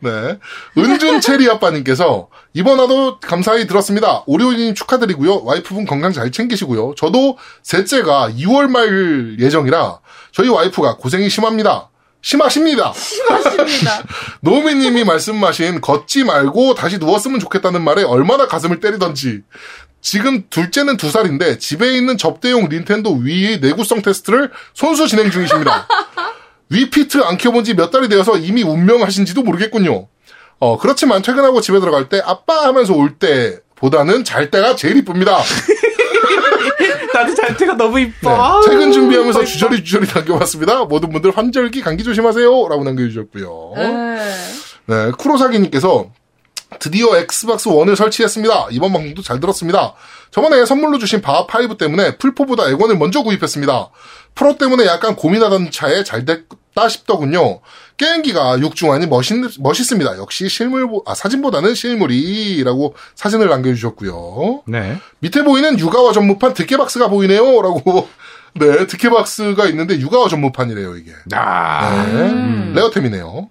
네. 은준 체리 아빠님께서 이번 화도 감사히 들었습니다. 오리오님 축하드리고요. 와이프분 건강 잘 챙기시고요. 저도 셋째가 2월 말 예정이라 저희 와이프가 고생이 심합니다. 심하십니다. 심하십니다. 노미님이 말씀하신 걷지 말고 다시 누웠으면 좋겠다는 말에 얼마나 가슴을 때리던지. 지금 둘째는 두 살인데 집에 있는 접대용 닌텐도 위의 내구성 테스트를 손수 진행 중이십니다. 위피트 안 켜본 지 몇 달이 되어서 이미 운명하신지도 모르겠군요. 어, 그렇지만 퇴근하고 집에 들어갈 때 아빠 하면서 올 때보다는 잘 때가 제일 이쁩니다. 나도 잘 때가 너무 이뻐. 네, 퇴근 준비하면서 주저리 주저리 남겨봤습니다. 모든 분들 환절기 감기 조심하세요. 라고 남겨주셨고요. 네. 네, 쿠로사기님께서 드디어 엑스박스 1을 설치했습니다. 이번 방송도 잘 들었습니다. 저번에 선물로 주신 바하5 때문에 플포보다 엑원을 먼저 구입했습니다. 프로 때문에 약간 고민하던 차에 잘 됐다 싶더군요. 게임기가 육중하니 멋있, 멋있습니다. 역시 실물, 아, 사진보다는 실물이라고 사진을 남겨주셨고요. 네. 밑에 보이는 유카와 전무판 드캐박스가 보이네요. 라고. 네, 드캐박스가 있는데 유카와 전무판이래요, 이게. 아. 네. 음. 레어템이네요.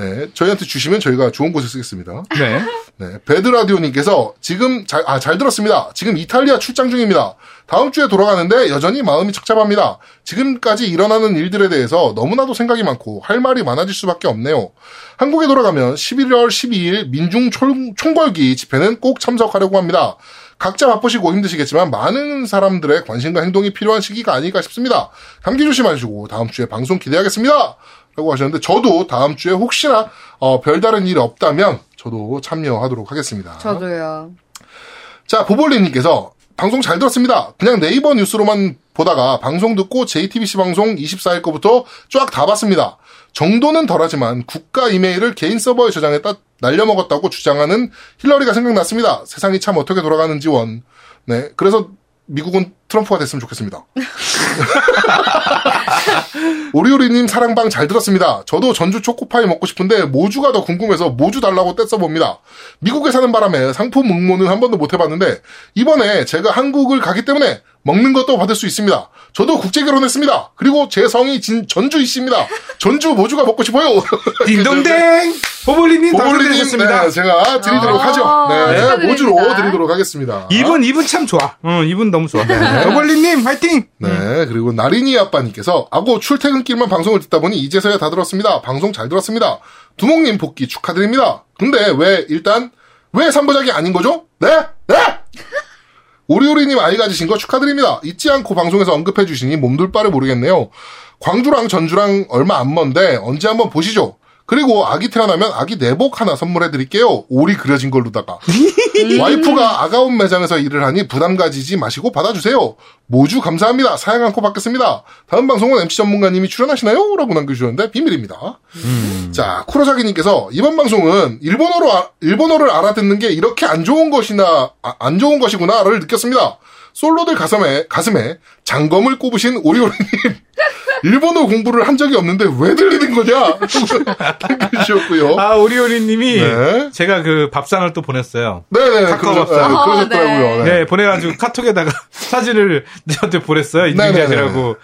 네, 저희한테 주시면 저희가 좋은 곳에 쓰겠습니다. 네. 네, 배드라디오님께서 지금 잘, 아, 잘 들었습니다. 지금 이탈리아 출장 중입니다. 다음 주에 돌아가는데 여전히 마음이 착잡합니다. 지금까지 일어나는 일들에 대해서 너무나도 생각이 많고 할 말이 많아질 수밖에 없네요. 한국에 돌아가면 11월 12일 민중 총, 총궐기 집회는 꼭 참석하려고 합니다. 각자 바쁘시고 힘드시겠지만 많은 사람들의 관심과 행동이 필요한 시기가 아닐까 싶습니다. 감기 조심하시고 다음 주에 방송 기대하겠습니다. 라고 하셨는데 저도 다음 주에 혹시나 어, 별다른 일이 없다면 저도 참여하도록 하겠습니다. 저도요. 자, 보볼리님께서 방송 잘 들었습니다. 그냥 네이버 뉴스로만 보다가 방송 듣고 JTBC 방송 24일 거부터 쫙 다 봤습니다. 정도는 덜하지만 국가 이메일을 개인 서버에 저장했다 날려먹었다고 주장하는 힐러리가 생각났습니다. 세상이 참 어떻게 돌아가는지 원. 네. 그래서 미국은 트럼프가 됐으면 좋겠습니다. 오리오리님 사랑방 잘 들었습니다. 저도 전주 초코파이 먹고 싶은데 모주가 더 궁금해서 모주 달라고 떼써 봅니다. 미국에 사는 바람에 상품 응모는 한 번도 못 해봤는데 이번에 제가 한국을 가기 때문에 먹는 것도 받을 수 있습니다. 저도 국제 결혼했습니다. 그리고 제 성이 진 전주 있습니다. 전주 모주가 먹고 싶어요. 딩동댕! 보볼리님 당첨되셨습니다. 네, 제가 드리도록 아, 하죠. 네. 모주로 드리도록 하겠습니다. 이분, 이분 참 좋아. 응, 이분 너무 좋아. 보볼리님, 화이팅! 네, 그리고 나린이 아빠님께서 아고 출퇴근길만 방송을 듣다 보니 이제서야 다 들었습니다. 방송 잘 들었습니다. 두목님 복귀 축하드립니다. 근데 왜 일단 왜 3부작이 아닌 거죠? 네? 네? 오리오리님 아이 가지신 거 축하드립니다. 잊지 않고 방송에서 언급해 주시니 몸둘 바를 모르겠네요. 광주랑 전주랑 얼마 안 먼데 언제 한번 보시죠. 그리고 아기 태어나면 아기 내복 하나 선물해 드릴게요. 오리 그려진 걸로다가. 와이프가 아가운 매장에서 일을 하니 부담 가지지 마시고 받아주세요. 모주 감사합니다. 사양 않고 받겠습니다. 다음 방송은 MC 전문가님이 출연하시나요? 라고 남겨주셨는데 비밀입니다. 자, 쿠로사기님께서 이번 방송은 일본어로, 아- 일본어를 알아듣는 게 이렇게 안 좋은 것이나, 아, 안 좋은 것이구나를 느꼈습니다. 솔로들 가슴에, 가슴에 장검을 꼽으신 오리오리님. 일본어 공부를 한 적이 없는데 왜 들리는 거냐? 남겨주셨고요. 아, 오리오리님이 네. 제가 그 밥상을 또 보냈어요. 네네, 카카오 그러셨, 밥상. 네, 그러셨더라고요. 네, 네. 보내가지고 카톡에다가 사진을 저한테 보냈어요. 인증샷이라고.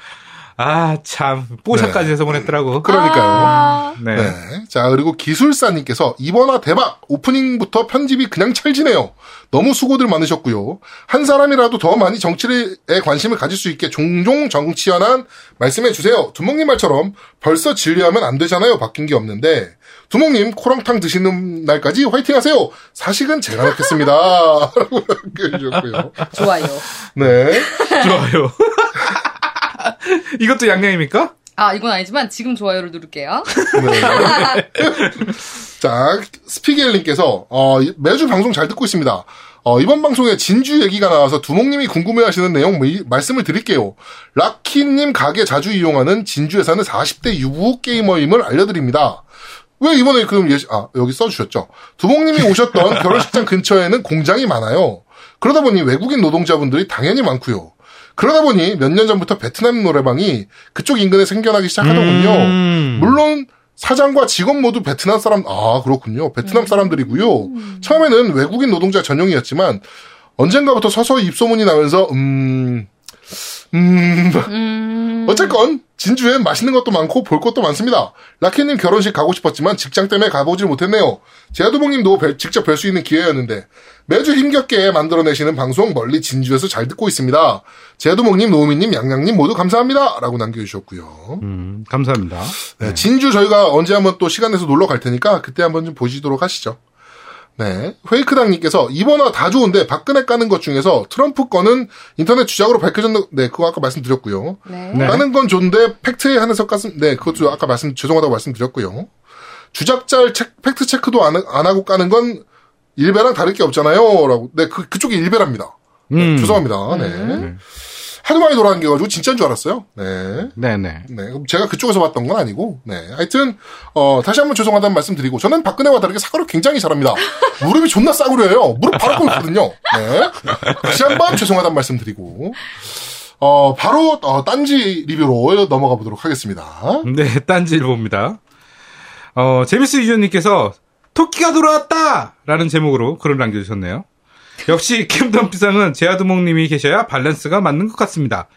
아, 참. 뽀샤까지 해서 보냈더라고. 그러니까요. 아, 네. 네. 자, 그리고 기술사님께서 이번화 대박! 오프닝부터 편집이 그냥 찰지네요. 너무 수고들 많으셨고요. 한 사람이라도 더 많이 정치에 관심을 가질 수 있게 종종 정치연한 말씀해 주세요. 두목님 말처럼 벌써 진리하면 안 되잖아요. 바뀐 게 없는데. 두목님 코랑탕 드시는 날까지 화이팅 하세요. 사식은 제가 넣겠습니다. 라고 남겨주셨고요. 좋아요. 네. 좋아요. 이것도 양양입니까? 아, 이건 아니지만 지금 좋아요를 누를게요. 네. 자, 스피겔님께서, 어, 매주 방송 잘 듣고 있습니다. 어, 이번 방송에 진주 얘기가 나와서 두목님이 궁금해 하시는 내용 미- 말씀을 드릴게요. 라키님 가게 자주 이용하는 진주에 사는 40대 유부 게이머임을 알려드립니다. 왜 이번에 그럼 예시, 아, 여기 써주셨죠. 두목님이 오셨던 결혼식장 근처에는 공장이 많아요. 그러다 보니 외국인 노동자분들이 당연히 많고요. 그러다 보니 몇 년 전부터 베트남 노래방이 그쪽 인근에 생겨나기 시작하더군요. 음. 물론 사장과 직원 모두 베트남 사람, 아, 그렇군요. 베트남 사람들이고요. 처음에는 외국인 노동자 전용이었지만 언젠가부터 서서히 입소문이 나면서, 음, 음, 음. 어쨌건 진주엔 맛있는 것도 많고 볼 것도 많습니다. 라키님 결혼식 가고 싶었지만 직장 때문에 가보질 못했네요. 제아두봉님도 뵐- 직접 뵐 수 있는 기회였는데 매주 힘겹게 만들어내시는 방송 멀리 진주에서 잘 듣고 있습니다. 제아두봉님, 노우미님, 양양님 모두 감사합니다. 라고 남겨주셨고요. 음, 감사합니다. 네, 진주 저희가 언제 한번 또 시간 내서 놀러 갈 테니까 그때 한번 좀 보시도록 하시죠. 네. 페이크당님께서 이번화 다 좋은데 박근혜 까는 것 중에서 트럼프 거는 인터넷 주작으로 밝혀졌는, 네, 그거 아까 말씀드렸고요. 네. 네. 까는 건 좋은데 팩트에 한해서 깠음, 네, 그것도 아까 말씀, 죄송하다고 말씀드렸고요. 주작자 책, 팩트 체크도 안, 안 하고 까는 건 일배랑 다를 게 없잖아요. 라고. 네, 그, 그쪽이 일배랍니다. 음. 죄송합니다. 네. 하도 많이 돌아다녀가지고 진짜인 줄 알았어요. 네. 네네. 네, 그럼 제가 그쪽에서 봤던 건 아니고, 네. 하여튼, 어, 다시 한번 죄송하다는 말씀 드리고, 저는 박근혜와 다르게 사과를 굉장히 잘합니다. 무릎이 존나 싸구려예요. 무릎 바로 꿇거든요. 네. 다시 한번 죄송하다는 말씀 드리고, 어, 바로, 어, 딴지 리뷰로 넘어가 보도록 하겠습니다. 네, 딴지 일보입니다. 어, 제비스 유저님께서 토끼가 돌아왔다! 라는 제목으로 글을 남겨주셨네요. 역시 캠덤피상은 제아두목님이 계셔야 밸런스가 맞는 것 같습니다.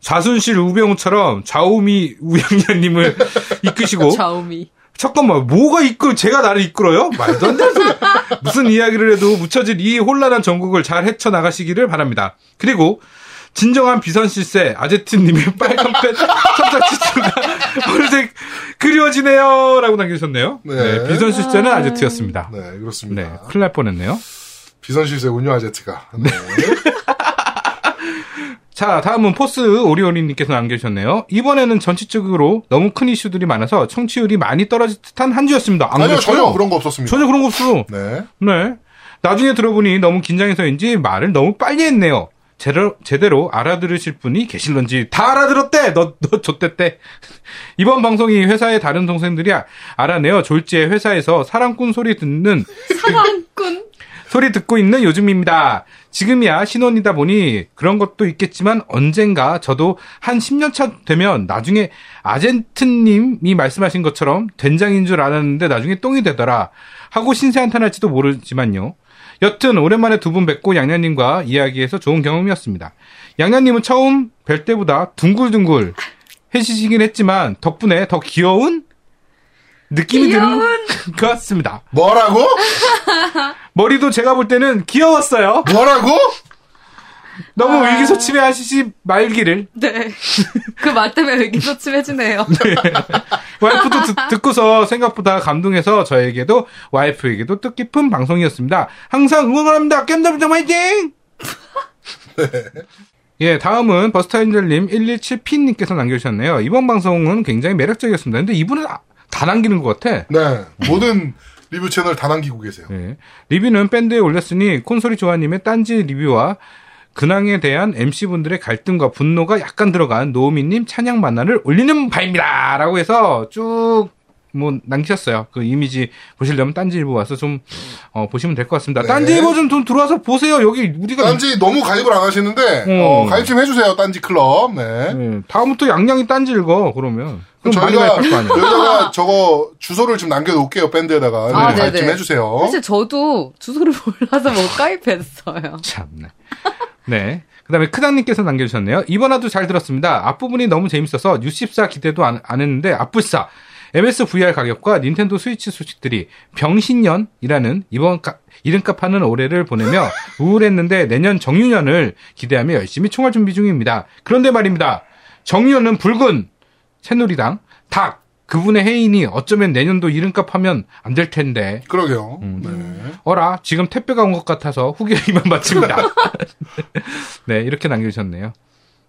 좌순실 우병우처럼 좌우미 우영녀님을 이끄시고 좌우미. 잠깐만 뭐가 이끌 제가 나를 이끌어요? 말도 안 되는 소리. 무슨 이야기를 해도 묻혀질 이 혼란한 전국을 잘 헤쳐 나가시기를 바랍니다. 그리고 진정한 비선실세 아제트님의 빨간 펜 첨삭지수가 어느새 그리워지네요 라고 남겨주셨네요. 네. 네, 비선실세는 아제트였습니다. 네, 그렇습니다. 네, 큰일 날 뻔했네요. 비선실세 운유 아제트가. 네. 자, 다음은 포스 오리오리님께서 남겨주셨네요. 이번에는 전체적으로 너무 큰 이슈들이 많아서 청취율이 많이 떨어질 듯한 한 주였습니다. 안 아니요, 그랬어요? 전혀 그런 거 없었습니다. 전혀 그런 거 없어. 네. 네. 나중에 들어보니 너무 긴장해서인지 말을 너무 빨리 했네요. 제대로, 제대로 알아들으실 분이 계실런지 다 알아들었대! 너, 너 좆됐대. 이번 방송이 회사의 다른 동생들이 아- 알아내어 졸지에 회사에서 사랑꾼 소리 듣는, 사랑꾼. 소리 듣고 있는 요즘입니다. 지금이야 신혼이다 보니 그런 것도 있겠지만 언젠가 저도 한 10년 차 되면 나중에 아젠트님이 말씀하신 것처럼 된장인 줄 알았는데 나중에 똥이 되더라 하고 신세 한탄할지도 모르지만요. 여튼 오랜만에 두 분 뵙고 양양님과 이야기해서 좋은 경험이었습니다. 양양님은 처음 뵐 때보다 둥글둥글 해지시긴 했지만 덕분에 더 귀여운 느낌이 드는 것 같습니다. 뭐라고? 머리도 제가 볼 때는 귀여웠어요. 뭐라고? 너무 의기소침해 하시지 말기를. 네. 그 말 때문에 의기소침해지네요. 와이프도 듣, 듣고서 생각보다 감동해서 저에게도 와이프에게도 뜻깊은 방송이었습니다. 항상 응원합니다. 겜덤점 화이팅! 예, 다음은 버스타인젤님 117P님께서 남겨주셨네요. 이번 방송은 굉장히 매력적이었습니다. 근데 이분은 아- 다 남기는 것 같아. 네. 모든 리뷰 채널 다 남기고 계세요. 예. 리뷰는 밴드에 올렸으니 콘솔이 조아님의 딴지 리뷰와 근황에 대한 MC분들의 갈등과 분노가 약간 들어간 노우미님 찬양 만화를 올리는 바입니다. 라고 해서 쭉, 뭐, 남기셨어요. 그 이미지 보시려면 딴지 일보 와서 좀, 어, 보시면 될 것 같습니다. 네. 딴지 일보 좀, 좀 들어와서 보세요. 여기 우리가. 딴지 너무 가입을 안 하시는데, 음. 어, 가입 좀 해주세요, 딴지 클럽. 네. 예, 다음부터 양양이 딴지 읽어, 그러면. 저희가. 여기다가 저거 주소를 좀 남겨놓을게요, 밴드에다가. 네, 아, 가입 좀. 해주세요. 사실 저도 주소를 몰라서 못 가입했어요. 참네. 네. 그 다음에 크당님께서 남겨주셨네요. 이번 화도 잘 들었습니다. 앞부분이 너무 재밌어서 뉴14 기대도 안, 안 했는데 앞불사. MS VR 가격과 닌텐도 스위치 소식들이 병신년이라는 이번 가- 이름값 하는 올해를 보내며 우울했는데 내년 정유년을 기대하며 열심히 총알 준비 중입니다. 그런데 말입니다. 정유년은 붉은 새누리당, 닭, 그분의 해인이 어쩌면 내년도 이름값 하면 안 될 텐데. 그러게요. 음. 네. 어라, 지금 택배가 온 것 같아서 후기이만 마칩니다. 네, 이렇게 남겨주셨네요.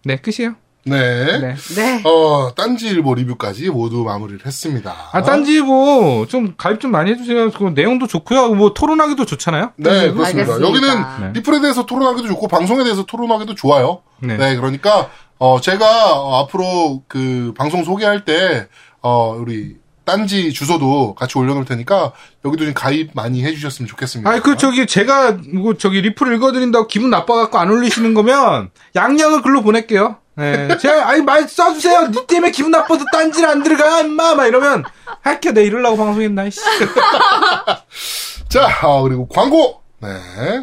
네, 끝이에요. 네. 네. 네. 어, 딴지일보 리뷰까지 모두 마무리를 했습니다. 아, 딴지보 좀 가입 좀 많이 해주세요. 그 내용도 좋고요. 뭐 토론하기도 좋잖아요. 네, 그렇습니다. 알겠습니다. 여기는 네. 리플에 대해서 토론하기도 좋고, 방송에 대해서 토론하기도 좋아요. 네. 네, 그러니까, 어, 제가 어, 앞으로 그 방송 소개할 때, 어, 우리 딴지 주소도 같이 올려놓을 테니까 여기도 좀 가입 많이 해주셨으면 좋겠습니다. 아니 그 저기 제가 뭐 저기 리플 읽어드린다고 기분 나빠갖고 안 올리시는 거면 양양을 글로 보낼게요. 네. 제가 아니 말 써주세요. 니 때문에 기분 나빠서 딴지를 안 들어가 임마 막 이러면 할게 내 이럴라고 방송했나 씨. 자, 어, 그리고 광고. 네.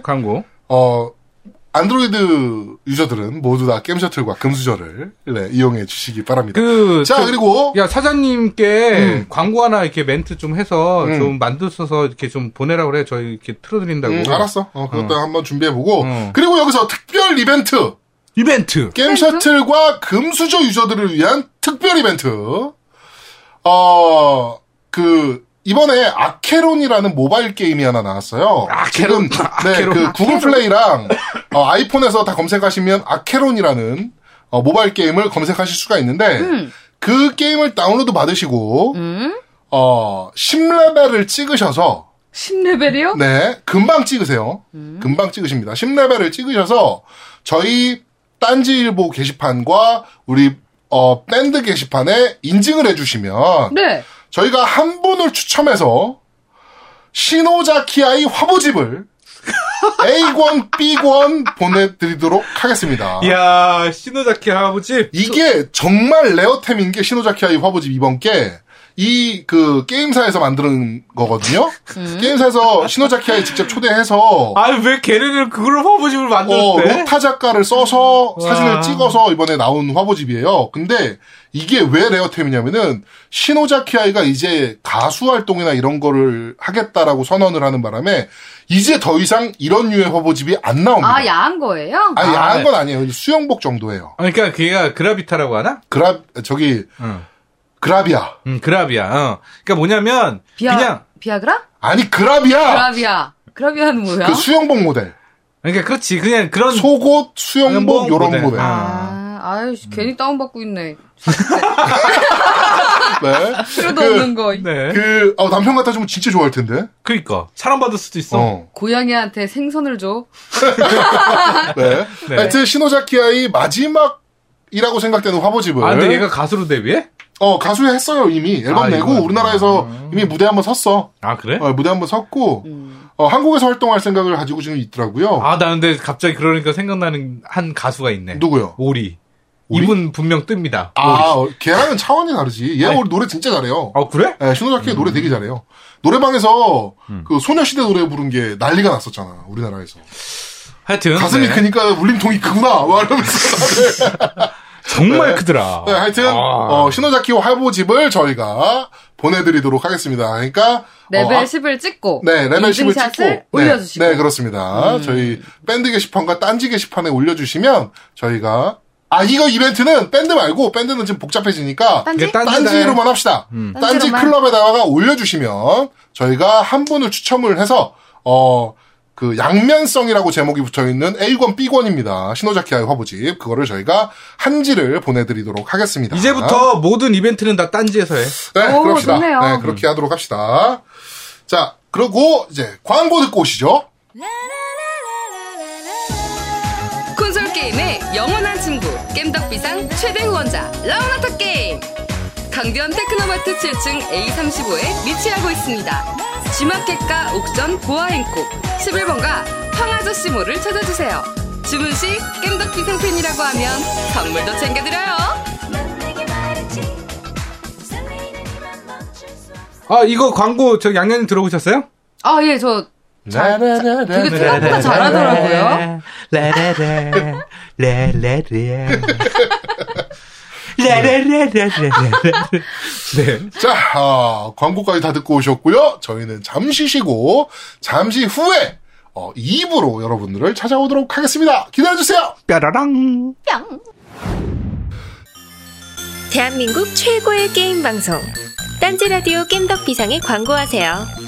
광고. 어, 안드로이드 유저들은 모두 다 게임 셔틀과 금수저를 네, 이용해 주시기 바랍니다. 그 자, 저- 그리고 야 사장님께 음. 광고 하나 이렇게 멘트 좀 해서 음. 좀 만들어서 이렇게 좀 보내라 그래 저희 이렇게 틀어드린다고. 음, 알았어. 어, 그것도 한번 준비해 보고. 어. 그리고 여기서 특별 이벤트. 이벤트. 게임 셔틀과 금수저 유저들을 위한 특별 이벤트. 어, 그, 이번에 아케론이라는 모바일 게임이 하나 나왔어요. 아케론. 지금, 네, 아케론. 그 구글 플레이랑 어, 아이폰에서 다 검색하시면 아케론이라는 어, 모바일 게임을 검색하실 수가 있는데 음. 그 게임을 다운로드 받으시고 음? 어, 10레벨을 찍으셔서 10레벨이요? 네, 금방 찍으세요. 금방 찍으십니다. 10레벨을 찍으셔서 저희 딴지일보 게시판과 우리 어, 밴드 게시판에 인증을 해주시면 네. 저희가 한 분을 추첨해서 시노자키아이 화보집을 A권, B권 보내드리도록 하겠습니다. 이야 시노자키 아이 화보집. 이게 정말 레어템인 게 시노자키아이 화보집 이번 게 이 그 게임사에서 만드는 거거든요. 게임사에서 시노자키아이 직접 초대해서 아니 왜 걔네들 그걸 화보집을 어, 만들었대? 로타 작가를 써서 와. 사진을 찍어서 이번에 나온 화보집이에요. 근데 이게 왜 레어템이냐면은 시노자키아이가 이제 가수 활동이나 이런 거를 하겠다라고 선언을 하는 바람에 이제 더 이상 이런 류의 화보집이 안 나옵니다. 아, 야한 거예요? 아니, 아, 야한 네. 건 아니에요. 수영복 정도예요. 아니, 그러니까 걔가 그라비타라고 하나? 그라 저기 응. 그라비아. 음, 그라비아. 어. 그러니까 뭐냐면 비아, 그냥 비아그라? 아니 그라비아. 그라비아. 그라비아는 뭐야? 그 수영복 모델. 그러니까 그렇지. 그냥 그런 속옷, 수영복 수영복 요런 모델. 모델. 아, 아유, 괜히 다운받고 있네. 네. 필요도 그- 없는 거. 네. 그 어, 남편 같아주면 진짜 좋아할 텐데. 그러니까 사람 받을 수도 있어. 어. 고양이한테 생선을 줘. 네. 네. 하여튼 시노자키아의 마지막이라고 생각되는 화보집을 아, 근데 얘가 가수로 데뷔해? 어 가수 했어요 이미 앨범 아, 내고 이거. 우리나라에서 아. 이미 무대 한번 섰어. 아, 그래? 어, 무대 한번 섰고 음. 어, 한국에서 활동할 생각을 가지고 지금 있더라고요. 아, 나 근데 갑자기 그러니까 생각나는 한 가수가 있네. 누구요? 오리. 오리? 이분 분명 뜹니다. 아. 어, 걔랑은 차원이 다르지. 얘 아니. 노래 진짜 잘해요. 아, 그래? 네, 신호자키의 노래 되게 잘해요. 노래방에서 음. 그 소녀시대 노래 부른 게 난리가 났었잖아, 우리나라에서. 하여튼. 가슴이 네. 크니까 울림통이 크구나, 막 이러면서. 정말 네. 크더라. 네, 하여튼, 아. 어, 시노자키 화보집을 저희가 보내드리도록 하겠습니다. 그러니까. 레벨 어, 아- 10을 찍고. 네, 레벨 10을 인증샷을 찍고. 올려주시고. 네, 네, 그렇습니다. 저희 밴드 게시판과 딴지 게시판에 올려주시면 저희가 아, 이거 이벤트는 밴드 말고 밴드는 좀 복잡해지니까 딴지? 딴지로만 합시다. 음. 딴지. 클럽에다가 올려주시면 저희가 한 분을 추첨을 해서 어. 그 양면성이라고 제목이 붙어 있는 A권 B권입니다. 시노자키 아이 화보집 그거를 저희가 한 질을 보내드리도록 하겠습니다. 이제부터 모든 이벤트는 다 딴지에서 해. 네, 오, 그럽시다. 좋네요. 네, 그렇게 하도록 합시다. 자, 그리고 이제 광고 듣고 오시죠. 콘솔 게임의 영원한 겜덕비상 최대 후원자 라운하터 게임! 강변 테크노마트 7층 A35에 위치하고 있습니다. G마켓과 옥션 보아행콕 11번가 황아저씨몰을 찾아주세요. 주문 시 겜덕비상 팬이라고 하면 선물도 챙겨드려요. 아, 이거 광고 저 양양님 들어보셨어요? 아 예 저 되게 생각보다 잘하더라고요 라라라, 라라라. 라라라라라라. 네. 자, 아, 광고까지 다 듣고 오셨고요. 저희는 잠시 쉬고 잠시 후에 어, 2부로 여러분들을 찾아오도록 하겠습니다. 기다려주세요. 뾰라랑. 뿅 대한민국 최고의 게임 방송 딴지 라디오 겜덕 비상에 광고하세요.